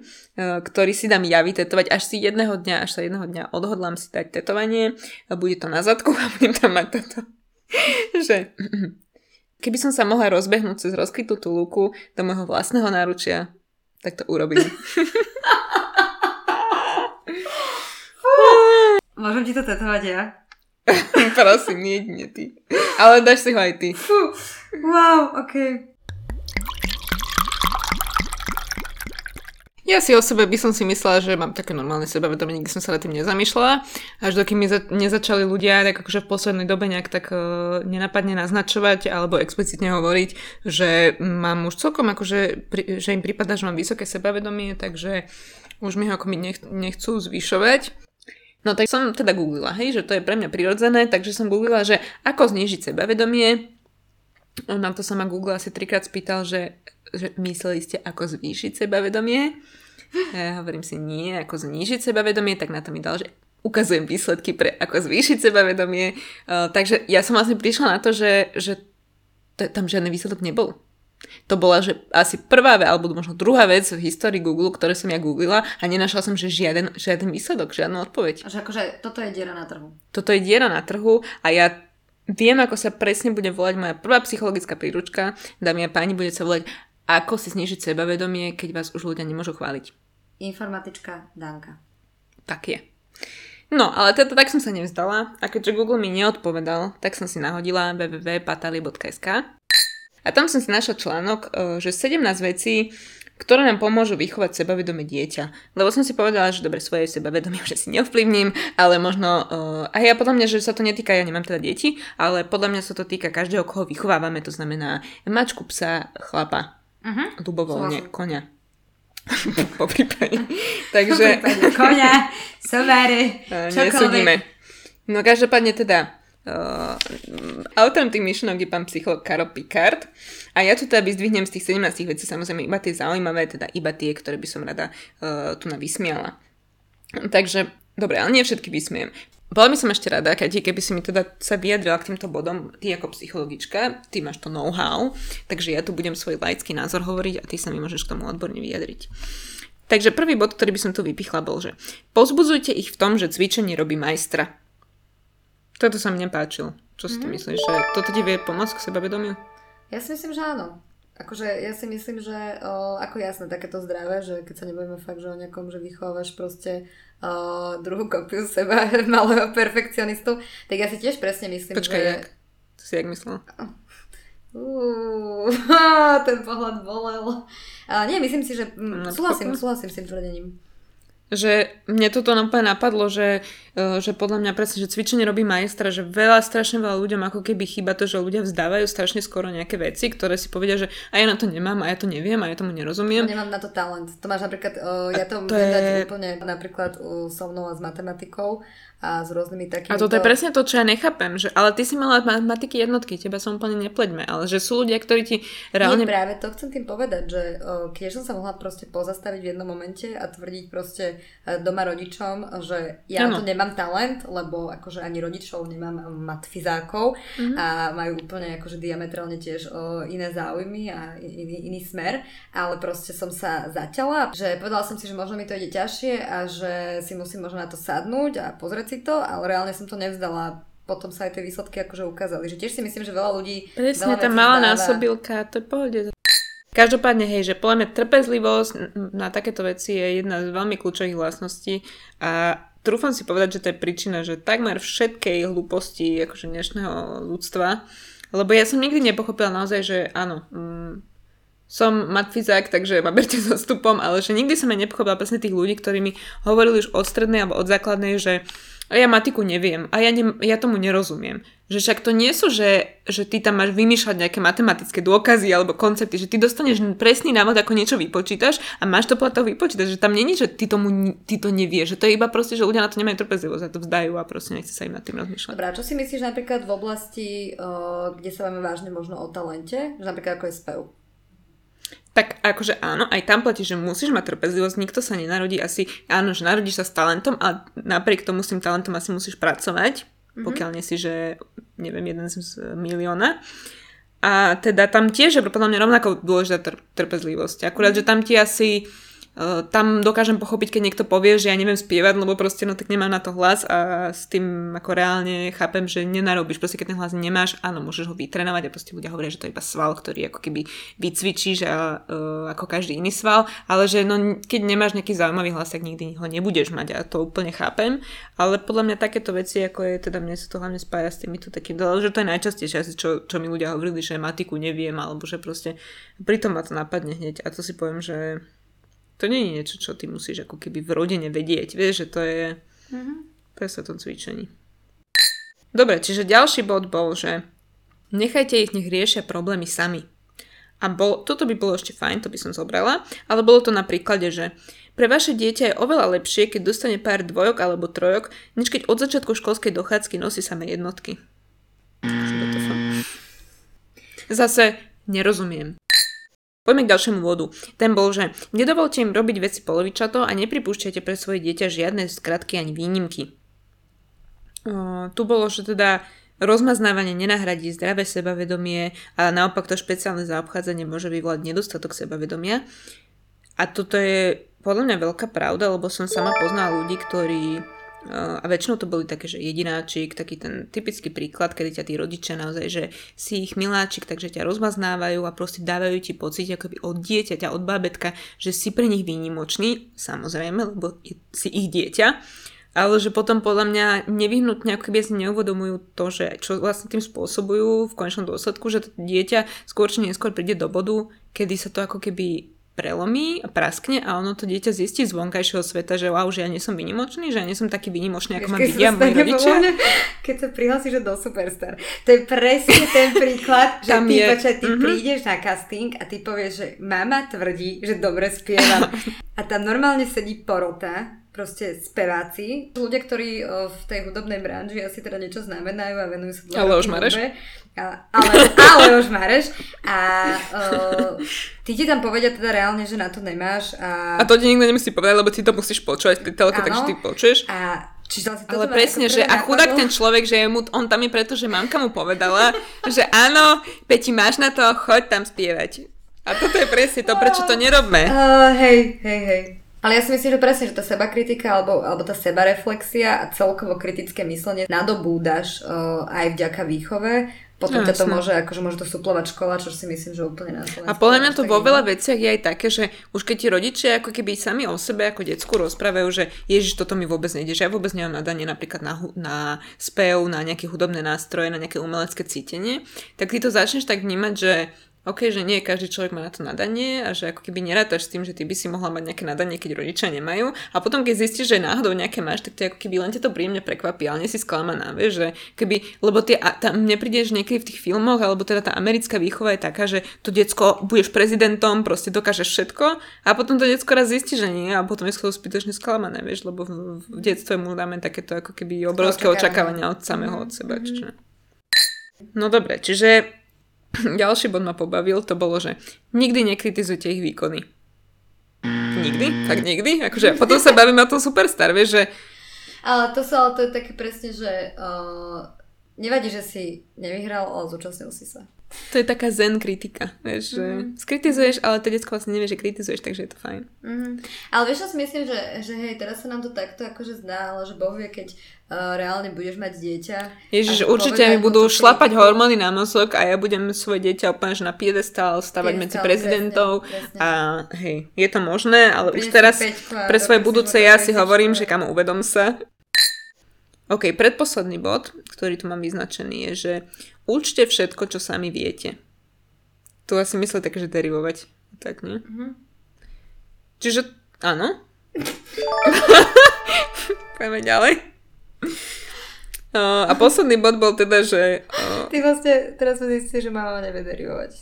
ktorý si dám ja vytetovať až si jedného dňa, až sa jedného dňa odhodlám si dať tetovanie a bude to na zadku a budem tam mať toto. že keby som sa mohla rozbehnúť cez rozkrytú tú lúku do môjho vlastného náručia, tak to urobím. Môžem ti to tetovať ja? Prosím, nie, ty. Ale dáš si ho aj ty. Fú, wow, okej. Ja si o sebe by som si myslela, že mám také normálne sebavedomie, nikdy som sa nad tým nezamýšľala. Až dokým mi za- nezačali ľudia tak akože v poslednej dobe nejak tak uh, nenapadne naznačovať alebo explicitne hovoriť, že mám už celkom akože, pri, že im prípada, že mám vysoké sebavedomie, takže už mi ho ako mi nech, nechcú zvyšovať. No tak som teda googlila, hej, že to je pre mňa prirodzené, takže som googlila, že ako znížiť sebavedomie. Na to sa ma Google asi trikrát spýtal, že že mysleli ste, ako zvýšiť sebavedomie. Ja hovorím si nie, ako znížiť sebavedomie, tak na to mi dal, že ukazujem výsledky pre ako zvýšiť sebavedomie. Uh, takže ja som vlastne prišla na to, že, že t- tam žiadny výsledok nebol. To bola, že asi prvá alebo možno druhá vec v histórii Google, ktoré som ja googlila a nenašla som, že žiaden, žiaden výsledok, žiadnu odpoveď. Že akože toto je diera na trhu. Toto je diera na trhu a ja viem, ako sa presne bude volať moja prvá psychologická príručka. Dámy a páni, bude sa volať Ako si znižiť sebavedomie, keď vás už ľudia nemôžu chváliť. Informatička Danka. Tak je. No, ale teda tak som sa nevzdala a keďže Google mi neodpovedal, tak som si nahodila www.patali.sk a tam som si našla článok, e, že 17 vecí, ktoré nám pomôžu vychovať sebavedomé dieťa. Lebo som si povedala, že dobre, svoje sebavedomie už si neovplyvním, ale možno... Uh, a ja podľa mňa, že sa to netýka, ja nemám teda deti, ale podľa mňa sa to týka každého, koho vychovávame, to znamená mačku, psa, chlapa, uh-huh. ľubovoľne, konia. po prípade. Takže... Konia, somáre, čokoľvek. No každopádne teda Uh, autorom tých myšlenok je pán psycholog Karol Picard a ja tu teda vyzdvihnem z tých 17 vecí samozrejme iba tie zaujímavé, teda iba tie, ktoré by som rada uh, tu na vysmiala. Takže, dobre, ale nie všetky vysmiem. Bola by som ešte rada, keď, keby si mi teda sa vyjadrila k týmto bodom, ty ako psychologička, ty máš to know-how, takže ja tu budem svoj laický názor hovoriť a ty sa mi môžeš k tomu odborne vyjadriť. Takže prvý bod, ktorý by som tu vypichla, bol, že pozbudzujte ich v tom, že cvičenie robí majstra. Toto sa mi nepáčilo. Čo si mm-hmm. ty mhm. myslíš? Že toto ti vie pomôcť k sebavedomiu? Ja si myslím, že áno. Akože ja si myslím, že o, ako jasné, takéto zdravé, že keď sa nebudeme fakt, že o nejakom, že vychovávaš proste o, druhú kopiu seba, malého perfekcionistu, tak ja si tiež presne myslím, Počkaj, že... jak? To si jak myslel? Uh, ten pohľad bolel. A nie, myslím si, že mm, súhlasím, súhlasím s tým tvrdením že mne toto úplne napadlo, že, e, že podľa mňa presne, že cvičenie robí majstra, že veľa, strašne veľa ľuďom ako keby chýba to, že ľudia vzdávajú strašne skoro nejaké veci, ktoré si povedia, že a ja na to nemám, a ja to neviem, a ja tomu nerozumiem. Nemám na to talent. To máš napríklad, o, ja to, to je... úplne napríklad u, so mnou a s matematikou, a s rôznymi takými... A toto je presne to, čo ja nechápem, že ale ty si mala matematiky jednotky, teba som úplne nepleďme, ale že sú ľudia, ktorí ti reálne... Nie, práve to chcem tým povedať, že keď som sa mohla proste pozastaviť v jednom momente a tvrdiť proste e, doma rodičom, že ja ano. to nemám talent, lebo akože ani rodičov nemám matfizákov mm-hmm. a majú úplne akože diametrálne tiež o, iné záujmy a iný, iný smer, ale proste som sa zaťala, že povedala som si, že možno mi to ide ťažšie a že si musím možno na to sadnúť a pozrieť si to, ale reálne som to nevzdala potom sa aj tie výsledky akože ukázali. Že tiež si myslím, že veľa ľudí... Presne, tá malá násobilka, to je pohode. Každopádne, hej, že podľa mňa trpezlivosť na takéto veci je jedna z veľmi kľúčových vlastností a trúfam si povedať, že to je príčina, že takmer všetkej hlúposti akože dnešného ľudstva, lebo ja som nikdy nepochopila naozaj, že áno, mm, som matfizák, takže ma berte so stupom, ale že nikdy som aj nepochopila presne tých ľudí, ktorí mi hovorili už od strednej alebo od základnej, že a ja matiku neviem a ja, ne, ja tomu nerozumiem. Že však to nie sú, že, že ty tam máš vymýšľať nejaké matematické dôkazy alebo koncepty, že ty dostaneš presný návod, ako niečo vypočítaš a máš to podľa toho vypočítať, že tam není, že ty, tomu, ty to nevieš, že to je iba proste, že ľudia na to nemajú trpezlivosť a to vzdajú a proste nechce sa im nad tým rozmýšľať. Dobrá, čo si myslíš napríklad v oblasti, kde sa máme vážne možno o talente, že napríklad ako je spev? Tak akože áno, aj tam platí, že musíš mať trpezlivosť, nikto sa nenarodí asi, áno, že narodíš sa s talentom a napriek tomu s tým talentom asi musíš pracovať, mm-hmm. pokiaľ nie si, že neviem, jeden z milióna. A teda tam tiež je podľa mňa rovnako dôležitá tr- trpezlivosť. Akurát, mm-hmm. že tam ti asi tam dokážem pochopiť, keď niekto povie, že ja neviem spievať, lebo proste no tak nemám na to hlas a s tým ako reálne chápem, že nenarobíš, proste keď ten hlas nemáš, áno, môžeš ho vytrenovať a proste ľudia hovoria, že to je iba sval, ktorý ako keby vycvičíš a, uh, ako každý iný sval, ale že no, keď nemáš nejaký zaujímavý hlas, tak nikdy ho nebudeš mať a to úplne chápem, ale podľa mňa takéto veci, ako je, teda mne sa to hlavne spája s týmito takým, že to je najčastejšie asi, čo, čo mi ľudia hovorili, že matiku neviem, alebo že proste pritom ma to napadne hneď. A to si poviem, že to nie je niečo, čo ty musíš ako keby v rodine vedieť. Vieš, že to je mm-hmm. presne tom cvičení. Dobre, čiže ďalší bod bol, že nechajte ich, nech riešia problémy sami. A bol, toto by bolo ešte fajn, to by som zobrala, ale bolo to na príklade, že pre vaše dieťa je oveľa lepšie, keď dostane pár dvojok alebo trojok, než keď od začiatku školskej dochádzky nosí samé jednotky. Zase nerozumiem. Poďme k ďalšiemu vodu. Ten bol, že nedovolte im robiť veci polovičato a nepripúšťajte pre svoje dieťa žiadne skratky ani výnimky. Uh, tu bolo, že teda rozmaznávanie nenahradí zdravé sebavedomie a naopak to špeciálne zaobchádzanie môže vyvolať nedostatok sebavedomia. A toto je podľa mňa veľká pravda, lebo som sama poznala ľudí, ktorí a väčšinou to boli také, že jedináčik, taký ten typický príklad, kedy ťa tí rodičia naozaj, že si ich miláčik, takže ťa rozmaznávajú a proste dávajú ti pocit akoby od dieťaťa, od bábetka, že si pre nich výnimočný, samozrejme, lebo si ich dieťa, ale že potom podľa mňa nevyhnutne ako keby si neuvedomujú to, že čo vlastne tým spôsobujú v konečnom dôsledku, že to dieťa skôr či neskôr príde do bodu, kedy sa to ako keby prelomí praskne a ono to dieťa zistí z vonkajšieho sveta, že wow, že ja nie som vynimočný, že ja nie som taký vynimočný, ako mám vidia moji rodičia. Keď sa prihlásiš do Superstar. To je presne ten príklad, že Tam ty, je. Počať, ty mm-hmm. prídeš na casting a ty povieš, že mama tvrdí, že dobre spievam. a tam normálne sedí porota proste speváci, ľudia, ktorí o, v tej hudobnej branži asi teda niečo znamenajú a venujú sa Ale už Mareš? A, ale, ale už Mareš. A o, ty ti tam povedia teda reálne, že na to nemáš. A, a to ti nikto nemusí povedať, lebo ty to musíš počúvať v telke, takže ty počuješ. A Čiže ale presne, že a chudák ten človek, že mu, on tam je preto, že mamka mu povedala, že áno, Peti, máš na to, choď tam spievať. A toto je presne to, prečo to nerobme. Uh, hej, hej, hej. Ale ja si myslím, že presne, že tá sebakritika alebo, alebo tá sebareflexia a celkovo kritické myslenie nadobúdaš uh, aj vďaka výchove. Potom no, ťa to môže, akože môže to suplovať škola, čo si myslím, že úplne na A podľa mňa to vo veľa veciach je aj také, že už keď ti rodičia ako keby sami o sebe ako decku rozprávajú, že Ježiš, toto mi vôbec nejde, že ja vôbec nemám nadanie napríklad na, na spev, na nejaké hudobné nástroje, na nejaké umelecké cítenie, tak ty to začneš tak vnímať, že OK, že nie každý človek má na to nadanie a že ako keby nerátaš s tým, že ty by si mohla mať nejaké nadanie, keď rodičia nemajú. A potom, keď zistíš, že náhodou nejaké máš, tak to ako keby len ťa to príjemne prekvapí, ale nie si sklamaná, vieš, že keby, lebo tie, a tam neprídeš niekedy v tých filmoch, alebo teda tá americká výchova je taká, že to decko budeš prezidentom, proste dokážeš všetko a potom to decko raz zistí, že nie a potom je zbytočne sklamané, vieš, lebo v, v detstve mu dáme takéto ako keby obrovské očakávania od samého od seba. Mm-hmm. No dobre, čiže ďalší bod ma pobavil, to bolo, že nikdy nekritizujte ich výkony. Nikdy? Tak nikdy? Akože potom sa bavíme o tom superstar, vieš, že... Ale to sa, ale to je také presne, že uh, nevadí, že si nevyhral, ale zúčastnil si sa. To je taká zen kritika, vieš, že mm-hmm. skritizuješ, ale to detsko vlastne nevie, že kritizuješ, takže je to fajn. Mm-hmm. Ale vieš, čo si myslím, že, že hej, teraz sa nám to takto akože zdá, ale že Boh vie, keď uh, reálne budeš mať dieťa. Ježiš, určite mi budú šlapať kritiku. hormóny na mozog a ja budem svoje dieťa úplne že na piedestal stavať piedestal, medzi prezidentov presne, presne. a hej, je to možné, ale už teraz pre svoje budúce ja si hovorím, že kam uvedom sa. OK, predposledný bod, ktorý tu mám vyznačený, je, že učte všetko, čo sami viete. Tu asi myslí také, že derivovať. Tak, nie? Mm-hmm. Čiže, áno. Poďme ďalej. Uh, a posledný bod bol teda, že... Uh, Ty vlastne teraz zistili, že mama nevie derivovať.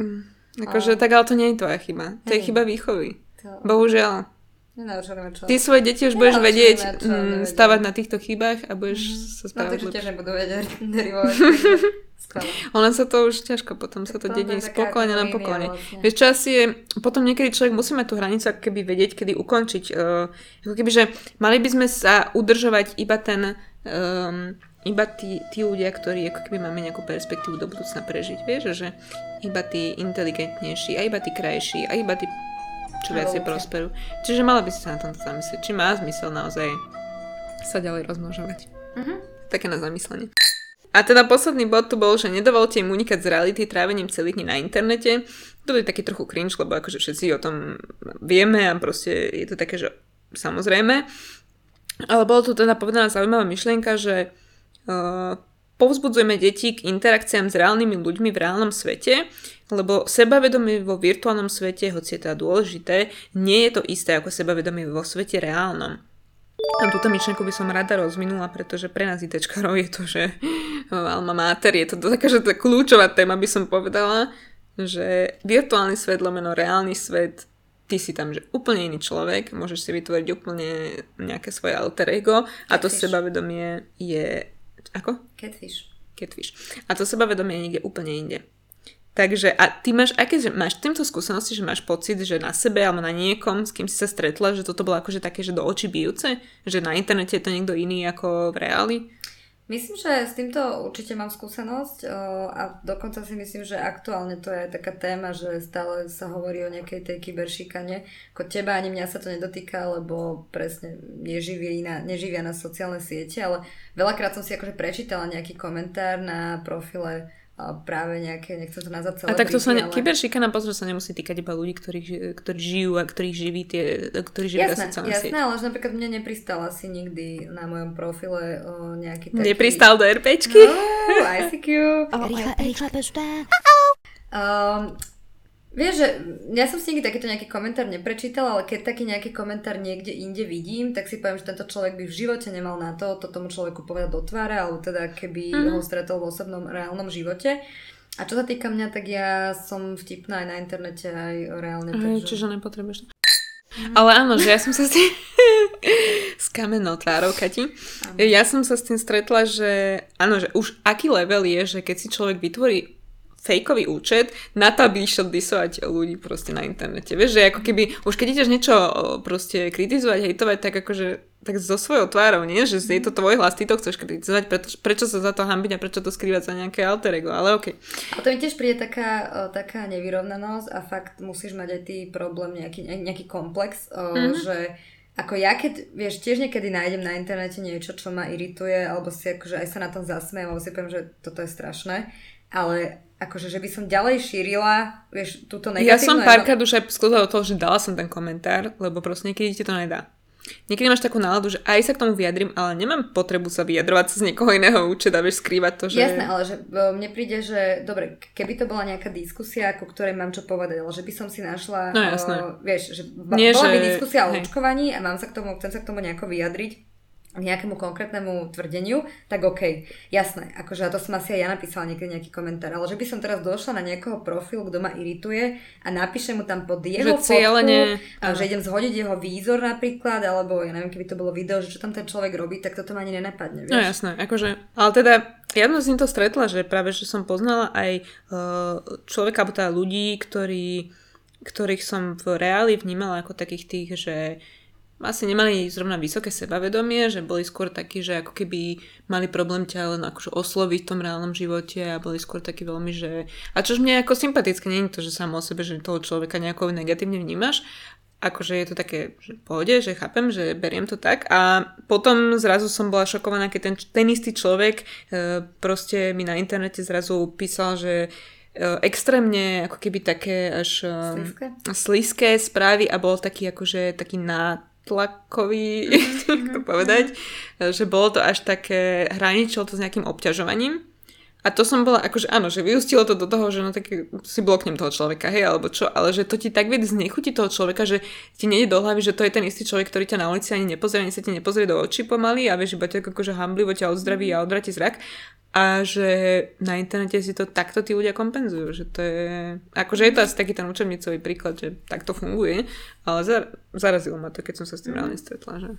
Um, akože, a... tak ale to nie je tvoja chyba. To je chyba výchovy. To... Bohužiaľ. Čo. Ty svoje deti už budeš vedieť čo, mm, stavať na týchto chybách a budeš mm. sa správať. No takže tiež nebudú vedieť derivovať. Ona sa to už ťažko, potom sa to dedí z pokolenia na pokolenie. Vlastne. Vieš, čo asi je, potom niekedy človek musí mať tú hranicu, ako keby vedieť, kedy ukončiť. Uh, ako keby, že mali by sme sa udržovať iba ten um, iba tí, tí ľudia, ktorí ako keby máme nejakú perspektívu do budúcna prežiť. Vieš, že iba tí inteligentnejší, a iba tí krajší, a iba tí čo viacej prosperujú. Čiže mala by si sa na tomto zamyslieť, či má zmysel naozaj sa ďalej rozmnožovať. Uh-huh. Také na zamyslenie. A teda posledný bod tu bol, že nedovolte im unikať z reality trávením celých dní na internete. To je taký trochu cringe, lebo akože všetci o tom vieme a proste je to také, že samozrejme. Ale bolo tu teda povedaná zaujímavá myšlienka, že uh, povzbudzujeme deti k interakciám s reálnymi ľuďmi v reálnom svete, lebo sebavedomie vo virtuálnom svete, hoci je teda dôležité, nie je to isté ako sebavedomie vo svete reálnom. A túto myšlenku by som rada rozvinula, pretože pre nás ITčkarov je to, že alma mater, je to taká, že to kľúčová téma by som povedala, že virtuálny svet lomeno reálny svet ty si tam, že úplne iný človek, môžeš si vytvoriť úplne nejaké svoje alter ego a to sebavedomie je ako? Catfish. Catfish. A to sebavedomie je niekde úplne inde. Takže a ty máš, aké, že máš týmto skúsenosti, že máš pocit, že na sebe alebo na niekom, s kým si sa stretla, že toto bolo akože také, že do očí bijúce? Že na internete je to niekto iný ako v reáli? Myslím, že s týmto určite mám skúsenosť a dokonca si myslím, že aktuálne to je taká téma, že stále sa hovorí o nejakej tej kyberšikane. Ako teba ani mňa sa to nedotýka, lebo presne neživia na, neživia na sociálne siete, ale veľakrát som si akože prečítala nejaký komentár na profile práve nejaké, nechcem to nazvať celé A tak to sa, ne, ale... kyberšikana, pozor, sa nemusí týkať iba ľudí, ktorí, ktorí žijú a ktorých živí tie, ktorí žijú jasné, sociálne jasné, ale že napríklad mne nepristal asi nikdy na mojom profile o nejaký taký... Nepristal do RPčky? No, ICQ. Rýchle, rýchle, um, Vieš, že ja som si nikdy takýto nejaký komentár neprečítala, ale keď taký nejaký komentár niekde inde vidím, tak si poviem, že tento človek by v živote nemal na to, to tomu človeku povedať do tváre, alebo teda keby mm-hmm. ho stretol v osobnom reálnom živote. A čo sa týka mňa, tak ja som vtipná aj na internete, aj reálne. Aj, takže... Čiže nepotrebuješ Mm. Ale áno, že ja som sa s tým... s kamennou tvárou, Kati. Ja som sa s tým stretla, že áno, že už aký level je, že keď si človek vytvorí fejkový účet na to, aby išiel disovať ľudí proste na internete. Vieš, že ako keby, už keď ideš niečo proste kritizovať, hejtovať, tak akože tak so svojou tvárou, nie? Že je to tvoj hlas, ty to chceš kritizovať, prečo, prečo sa za to hambiť a prečo to skrývať za nejaké alter ego, ale okej. Okay. A to mi tiež príde taká, taká nevyrovnanosť a fakt musíš mať aj ty problém, nejaký, nejaký komplex, mm-hmm. že ako ja keď, vieš, tiež niekedy nájdem na internete niečo, čo ma irituje, alebo si akože aj sa na tom zasmejem, alebo si poviem, že toto je strašné, ale akože, že by som ďalej šírila, vieš, túto negatívnu... Ja som párkrát už aj do toho, že dala som ten komentár, lebo proste niekedy ti to nedá. Niekedy máš takú náladu, že aj sa k tomu vyjadrím, ale nemám potrebu sa vyjadrovať z niekoho iného účeta, vieš, skrývať to, že... Jasné, ale že e, mne príde, že dobre, keby to bola nejaká diskusia, ku ktorej mám čo povedať, ale že by som si našla, no, jasné. Uh, vieš, že Nie, bola že... by diskusia o očkovaní a mám sa k tomu, chcem sa k tomu nejako vyjadriť, nejakému konkrétnemu tvrdeniu, tak OK, jasné, akože to som asi aj ja napísala niekedy nejaký komentár, ale že by som teraz došla na nejakého profilu, kto ma irituje a napíšem mu tam pod jeho že cieľene, fotku, že idem zhodiť jeho výzor napríklad, alebo ja neviem, keby to bolo video, že čo tam ten človek robí, tak toto ma ani nenapadne, vieš? No jasné, akože, ale teda ja som s ním to stretla, že práve, že som poznala aj uh, človeka, alebo teda ľudí, ktorí, ktorých som v reáli vnímala ako takých tých, že asi nemali zrovna vysoké sebavedomie, že boli skôr takí, že ako keby mali problém ťa len akože osloviť v tom reálnom živote a boli skôr takí veľmi, že... A čož mne ako sympatické, nie je to, že samo o sebe, že toho človeka nejako negatívne vnímaš, akože je to také, že pohode, že chápem, že beriem to tak. A potom zrazu som bola šokovaná, keď ten, ten istý človek e, proste mi na internete zrazu písal, že e, extrémne ako keby také až e, slízke správy a bol taký akože taký na tlakový, mm-hmm. to povedať, že bolo to až také, hraničilo to s nejakým obťažovaním. A to som bola, akože áno, že vyústilo to do toho, že no tak si bloknem toho človeka, hej, alebo čo, ale že to ti tak vie znechutí toho človeka, že ti nejde do hlavy, že to je ten istý človek, ktorý ťa na ulici ani nepozrie, ani sa ti nepozrie do očí pomaly a vieš, iba ťa akože hamblivo ťa odzdraví a odvráti zrak a že na internete si to takto tí ľudia kompenzujú, že to je, akože je to asi taký ten učebnicový príklad, že takto funguje, ale zar, zarazilo ma to, keď som sa s tým mm. reálne stretla, že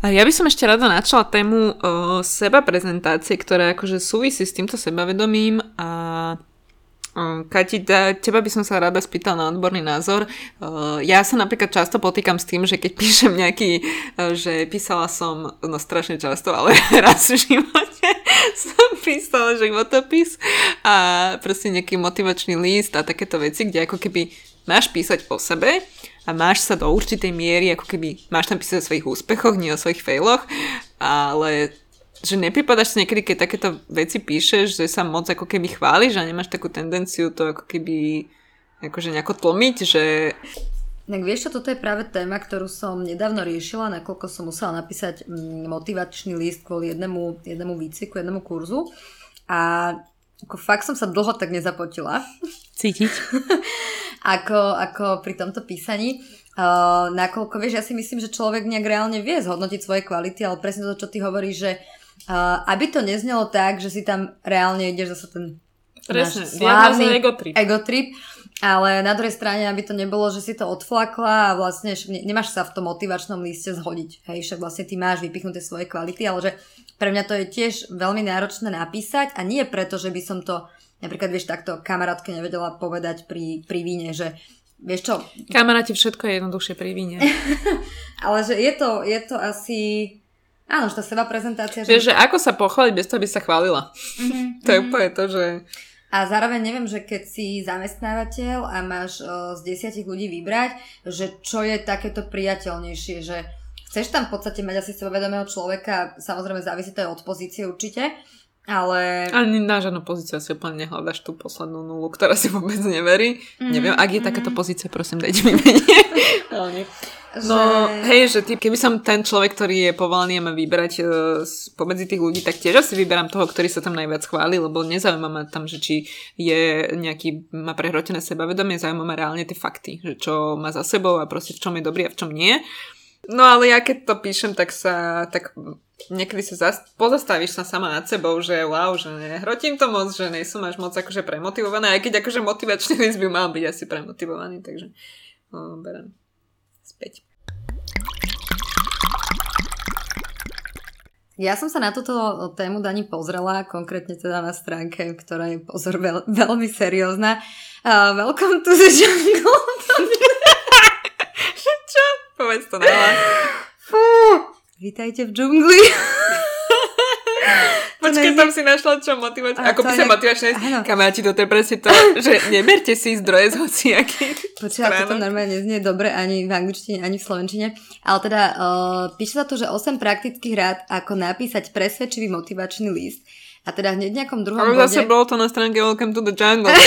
A ja by som ešte rada načala tému o, seba prezentácie, ktorá akože súvisí s týmto sebavedomím a o, Kati, teba by som sa rada spýtala na odborný názor. O, ja sa napríklad často potýkam s tým, že keď píšem nejaký, že písala som, no strašne často, ale raz v živote som písala životopis a proste nejaký motivačný list a takéto veci, kde ako keby máš písať o sebe a máš sa do určitej miery, ako keby máš tam písať o svojich úspechoch, nie o svojich failoch, ale že nepripadaš si niekedy, keď takéto veci píšeš, že sa moc ako keby chváliš a nemáš takú tendenciu to ako keby akože nejako tlmiť, že... Tak vieš čo, toto je práve téma, ktorú som nedávno riešila, nakoľko som musela napísať mm, motivačný list kvôli jednému, jednému výcviku, jednému kurzu. A ako fakt som sa dlho tak nezapotila. Cítiť. ako, ako pri tomto písaní. Uh, nakoľko, vieš, ja si myslím, že človek nejak reálne vie zhodnotiť svoje kvality, ale presne to, čo ty hovoríš, že uh, aby to neznelo tak, že si tam reálne ideš zase ten Presne, slávny ego trip. ego trip. Ale na druhej strane, aby to nebolo, že si to odflakla a vlastne ne, nemáš sa v tom motivačnom liste zhodiť. Hej, však vlastne ty máš vypichnuté svoje kvality, ale že pre mňa to je tiež veľmi náročné napísať a nie preto, že by som to napríklad, vieš, takto kamarátke nevedela povedať pri, pri víne, že vieš čo? Kamaráti, všetko je jednoduchšie pri víne. Ale že je to, je to asi... Áno, že tá seba prezentácia... Že... Vieš, že ako sa pochváliť bez toho, aby sa chválila. Mm-hmm. to je úplne to, že... A zároveň neviem, že keď si zamestnávateľ a máš o, z desiatich ľudí vybrať, že čo je takéto priateľnejšie, že chceš tam v podstate mať asi sebavedomého človeka, samozrejme závisí to aj od pozície určite, ale... Ani na žiadnu pozíciu si úplne nehľadaš tú poslednú nulu, ktorá si vôbec neverí. Mm-hmm. Neviem, ak je mm-hmm. takáto pozícia, prosím, dajte mi vedieť. No, že... hej, že ty, keby som ten človek, ktorý je povolaný a má vybrať uh, pomedzi tých ľudí, tak tiež asi vyberám toho, ktorý sa tam najviac chváli, lebo nezaujíma ma tam, že či je nejaký, má prehrotené sebavedomie, zaujíma ma reálne tie fakty, že čo má za sebou a proste v čom je dobrý a v čom nie. No ale ja keď to píšem, tak sa, tak niekedy sa zast- pozastavíš sa sama nad sebou, že wow, že nehrotím to moc, že nie som až moc akože premotivovaná, aj keď akože motivačný list by mal byť asi premotivovaný, takže no, berem späť. Ja som sa na túto tému Dani pozrela, konkrétne teda na stránke, ktorá je pozor veľ, veľmi seriózna. Uh, welcome to the jungle. Povedz to na Vítajte v džungli. Počkej, tam si našla čo motivačné. Ako by sa motivačné kamaráti, toto je presne to, že neberte si zdroje z hociakých Počkaj, to normálne neznie dobre ani v angličtine, ani v slovenčine. Ale teda uh, píše sa to, že 8 praktických rád, ako napísať presvedčivý motivačný list. A teda hneď nejakom druhom Ale zase bolo to na stránke Welcome to the Jungle.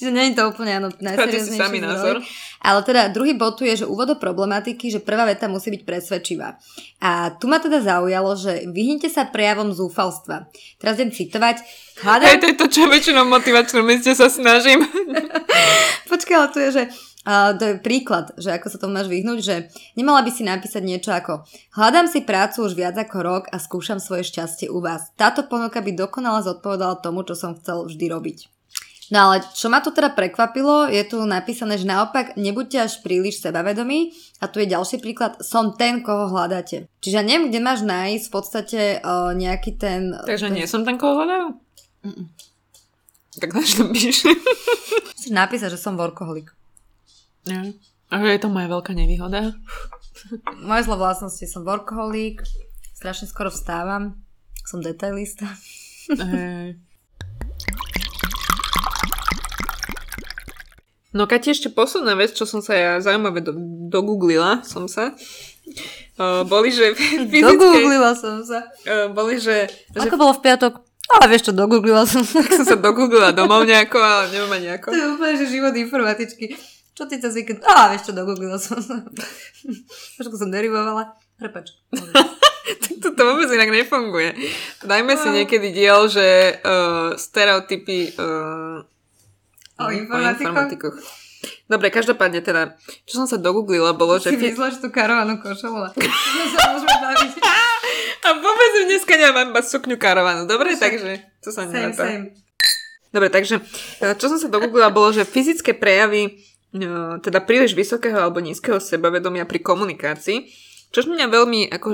Čiže nie je to úplne áno, najserióznejší názor. Ale teda druhý bod tu je, že úvod do problematiky, že prvá veta musí byť presvedčivá. A tu ma teda zaujalo, že vyhnite sa prejavom zúfalstva. Teraz idem citovať. Hľadám... Hej, to je to, čo väčšinou motivačnom mieste sa snažím. Počkaj, ale tu je, že Uh, to je príklad, že ako sa to máš vyhnúť, že nemala by si napísať niečo ako hľadám si prácu už viac ako rok a skúšam svoje šťastie u vás. Táto ponuka by dokonale zodpovedala tomu, čo som chcel vždy robiť. No ale čo ma tu teda prekvapilo, je tu napísané, že naopak nebuďte až príliš sebavedomí a tu je ďalší príklad, som ten, koho hľadáte. Čiže neviem, kde máš nájsť v podstate uh, nejaký ten... Takže ten... nie som ten, koho hľadajú? Mm-mm. Tak na čo píš? Napísať, že som workoholik. Nie. A je to moja veľká nevýhoda. Moje zlo vlastnosti som workoholik, strašne skoro vstávam, som detailista. Hey. No Kati, ešte posledná vec, čo som sa ja zaujímavé do, dogooglila som sa. Uh, boli, že fyzické... Dogooglila som sa. Uh, boli, že... Ako že... bolo v piatok? Ale vieš čo, dogooglila som sa. Tak som sa dogooglila domov nejako, ale neviem ani ako. To je úplne, že život informatičky. Čo ty cez víkend? Á, vieš čo, dogooglila som. Trošku som derivovala. Prepač. tak to, to vôbec inak nefunguje. Dajme si niekedy diel, že uh, stereotypy uh, O informatikoch. Dobre, každopádne teda, čo som sa dogooglila, bolo, že... Si vyzlaš tú karovanu košelu a vôbec dneska nemám iba sukňu karovanu, dobre? Však, takže to sa same, same. Dobre, takže e, čo som sa dogooglila, bolo, že fyzické prejavy teda príliš vysokého alebo nízkeho sebavedomia pri komunikácii, čož mňa veľmi ako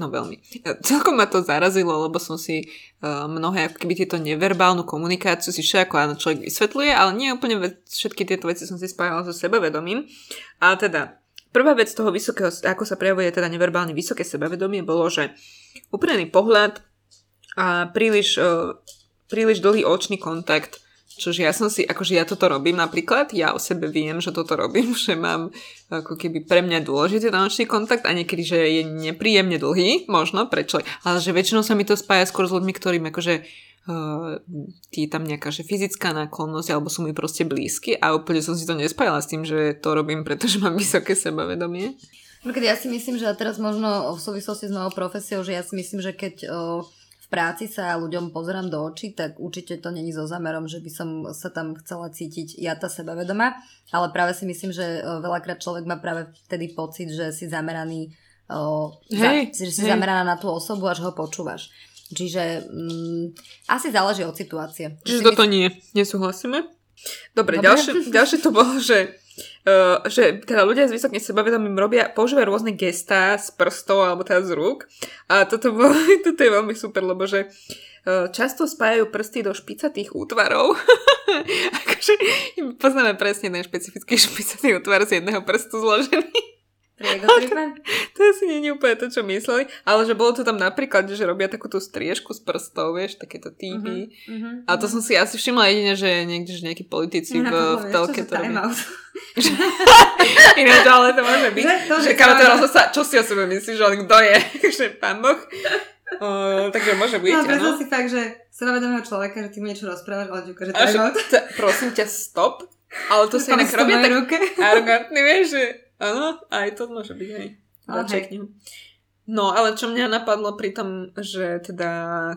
No veľmi. Celkom ma to zarazilo, lebo som si uh, mnohé ako keby tieto neverbálnu komunikáciu si všetko áno človek vysvetľuje, ale nie úplne všetky tieto veci som si spájala so sebavedomím. Ale teda, prvá vec toho vysokého, ako sa prejavuje teda neverbálne vysoké sebavedomie, bolo, že úprimný pohľad a príliš, uh, príliš dlhý očný kontakt Čože ja som si, akože ja toto robím napríklad, ja o sebe viem, že toto robím, že mám ako keby pre mňa dôležitý nočný kontakt a niekedy, že je nepríjemne dlhý, možno prečo, ale že väčšinou sa mi to spája skôr s ľuďmi, ktorým akože uh, je tam nejaká že fyzická náklonnosť alebo sú mi proste blízky a úplne som si to nespájala s tým, že to robím, pretože mám vysoké sebavedomie. Ja si myslím, že teraz možno v súvislosti s mojou profesiou, že ja si myslím, že keď uh práci sa ľuďom pozerám do očí, tak určite to není so zámerom, že by som sa tam chcela cítiť ja tá sebavedomá, ale práve si myslím, že e, veľakrát človek má práve vtedy pocit, že si zameraný o, hej, za, že si hej. zameraná na tú osobu, až ho počúvaš. Čiže mm, asi záleží od situácie. Čiže toto mysl... nie, nesúhlasíme. Dobre, Dobre. Ďalšie, ďalšie to bolo, že Uh, že teda ľudia s vysokým sebavedomím robia, používajú rôzne gestá z prstov alebo teda z rúk. A toto, bol, toto je veľmi super, lebo že uh, často spájajú prsty do špicatých útvarov. akože poznáme presne ten špecifický špicatý útvar z jedného prstu zložený. To asi nie je úplne to, čo mysleli, ale že bolo to tam napríklad, že robia takúto striežku z prstov, vieš, takéto týhy. Uh-huh, uh-huh, a to uh-huh. som si asi všimla jedine, že niekde, že nejakí politici v, v telke to robia. Ináč, ale to môže byť. Že, to, že, že teraz sa, čo si o sebe myslíš, že on kto je? že pán Boh. Uh, takže môže byť, no, áno. si fakt, že sebavedomého človeka, že ty mu niečo rozprávaš, ale ti ukáže Prosím ťa, stop. Ale to si inak robia tak arrogantný, vieš, že Áno, aj to môže byť, hej. Začeknem. No, ale čo mňa napadlo pri tom, že teda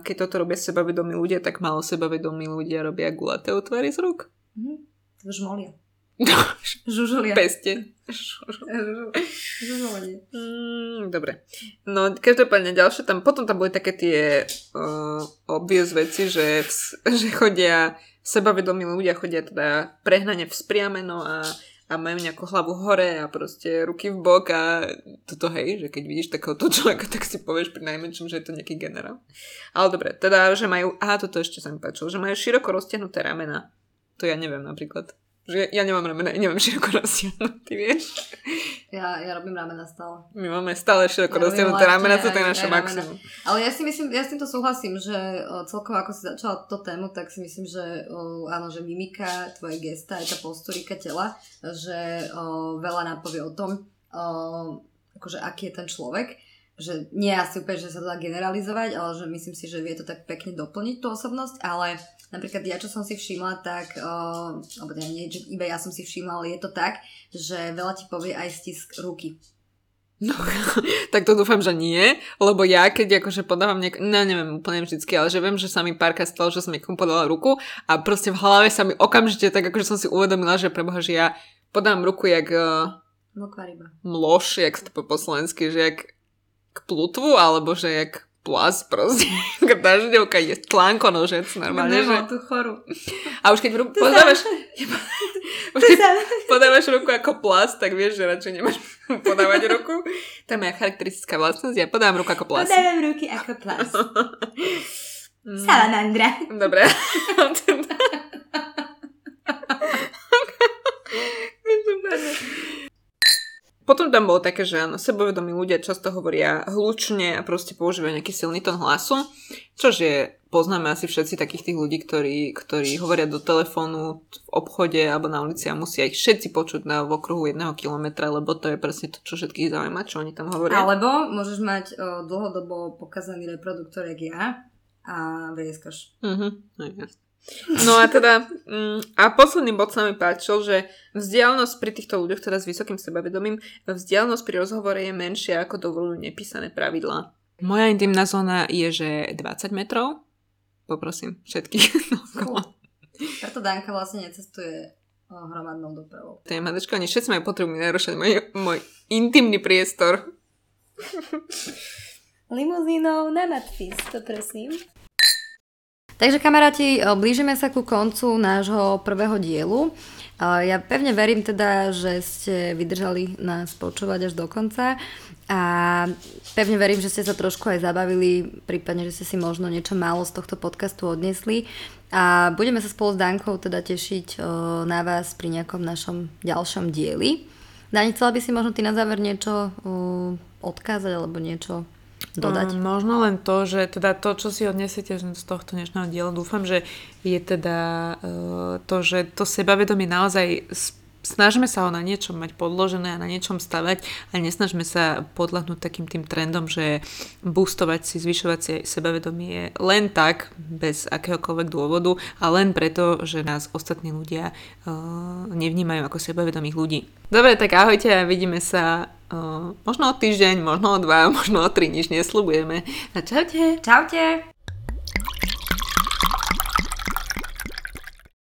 keď toto robia sebavedomí ľudia, tak malo sebavedomí ľudia robia gulaté otvary z rúk. Mhm. Žmolia. Žužolia. Peste. Žužovanie. Mm, dobre. No, každopádne ďalšie tam, potom tam boli také tie uh, obvious veci, že, že chodia sebavedomí ľudia chodia teda prehnane vzpriameno a a majú nejakú hlavu hore a proste ruky v bok a toto hej, že keď vidíš takéhoto človeka, tak si povieš pri najmenšom, že je to nejaký generál. Ale dobre, teda, že majú, aha, toto ešte sa mi páčilo, že majú široko roztiahnuté ramena. To ja neviem napríklad. Že ja nemám ramena, nemám široko roztiahnuté, vieš? Ja, ja robím ramena stále. My máme stále široko ja roztiahnuté ramena, to je naše maximum. Ale ja si myslím, ja s týmto súhlasím, že celkovo ako si začala túto tému, tak si myslím, že o, áno, že mimika, tvoje gesta, aj tá posturika tela, že o, veľa nápovie o tom, o, akože aký je ten človek že nie asi úplne, že sa to dá generalizovať, ale že myslím si, že vie to tak pekne doplniť tú osobnosť, ale napríklad ja, čo som si všimla, tak, uh, alebo teda nie, že iba ja som si všimla, ale je to tak, že veľa ti povie aj stisk ruky. No, tak to dúfam, že nie, lebo ja keď akože podávam nejak, no neviem úplne vždycky, ale že viem, že sa mi párka stalo, že som niekomu podala ruku a proste v hlave sa mi okamžite tak akože som si uvedomila, že preboha, že ja podám ruku jak uh, mloš, jak to po slovensky, že jak k plutvu, alebo že jak plas proste, dažďovka je tlánko nožec normálne, že... tú choru. A už keď ruku podávaš... už keď podávaš ruku ako plas, tak vieš, že radšej nemáš podávať ruku. To je moja charakteristická vlastnosť, ja podám ruku ako plas. Podávam ruky ako plas. Salamandra. Dobre. Potom tam bolo také, že áno, sebovedomí ľudia často hovoria hlučne a proste používajú nejaký silný tón hlasu, čož je, poznáme asi všetci takých tých ľudí, ktorí, ktorí hovoria do telefónu v obchode alebo na ulici a musia ich všetci počuť na v okruhu jedného kilometra, lebo to je presne to, čo všetkých zaujíma, čo oni tam hovoria. Alebo môžeš mať o, dlhodobo pokazaný reproduktor, jak ja, a vrieskaš. Mhm, no, jasne. No a teda, mm, a posledný bod sa mi páčil, že vzdialenosť pri týchto ľuďoch, teda s vysokým sebavedomím, vzdialenosť pri rozhovore je menšia ako dovolujú nepísané pravidlá. Moja intimná zóna je, že 20 metrov. Poprosím všetkých. Preto Danka vlastne necestuje hromadnou dopravou. To je Madečko, ani všetci majú potrebu narušať môj, môj intimný priestor. Limuzínou na nadpis, to prosím. Takže kamaráti, blížime sa ku koncu nášho prvého dielu. Ja pevne verím teda, že ste vydržali nás počúvať až do konca a pevne verím, že ste sa trošku aj zabavili, prípadne, že ste si možno niečo málo z tohto podcastu odnesli a budeme sa spolu s Dankou teda tešiť na vás pri nejakom našom ďalšom dieli. Dani, chcela by si možno ty na záver niečo odkázať alebo niečo dodať? Um, možno len to, že teda to, čo si odnesiete z tohto dnešného diela, dúfam, že je teda uh, to, že to sebavedomie naozaj snažíme sa ho na niečom mať podložené a na niečom stavať a nesnažíme sa podľahnúť takým tým trendom, že boostovať si, zvyšovať si sebavedomie len tak, bez akéhokoľvek dôvodu a len preto, že nás ostatní ľudia uh, nevnímajú ako sebavedomých ľudí. Dobre, tak ahojte a vidíme sa uh, možno o týždeň, možno o dva, možno o tri, nič neslubujeme. A čaute. Čaute.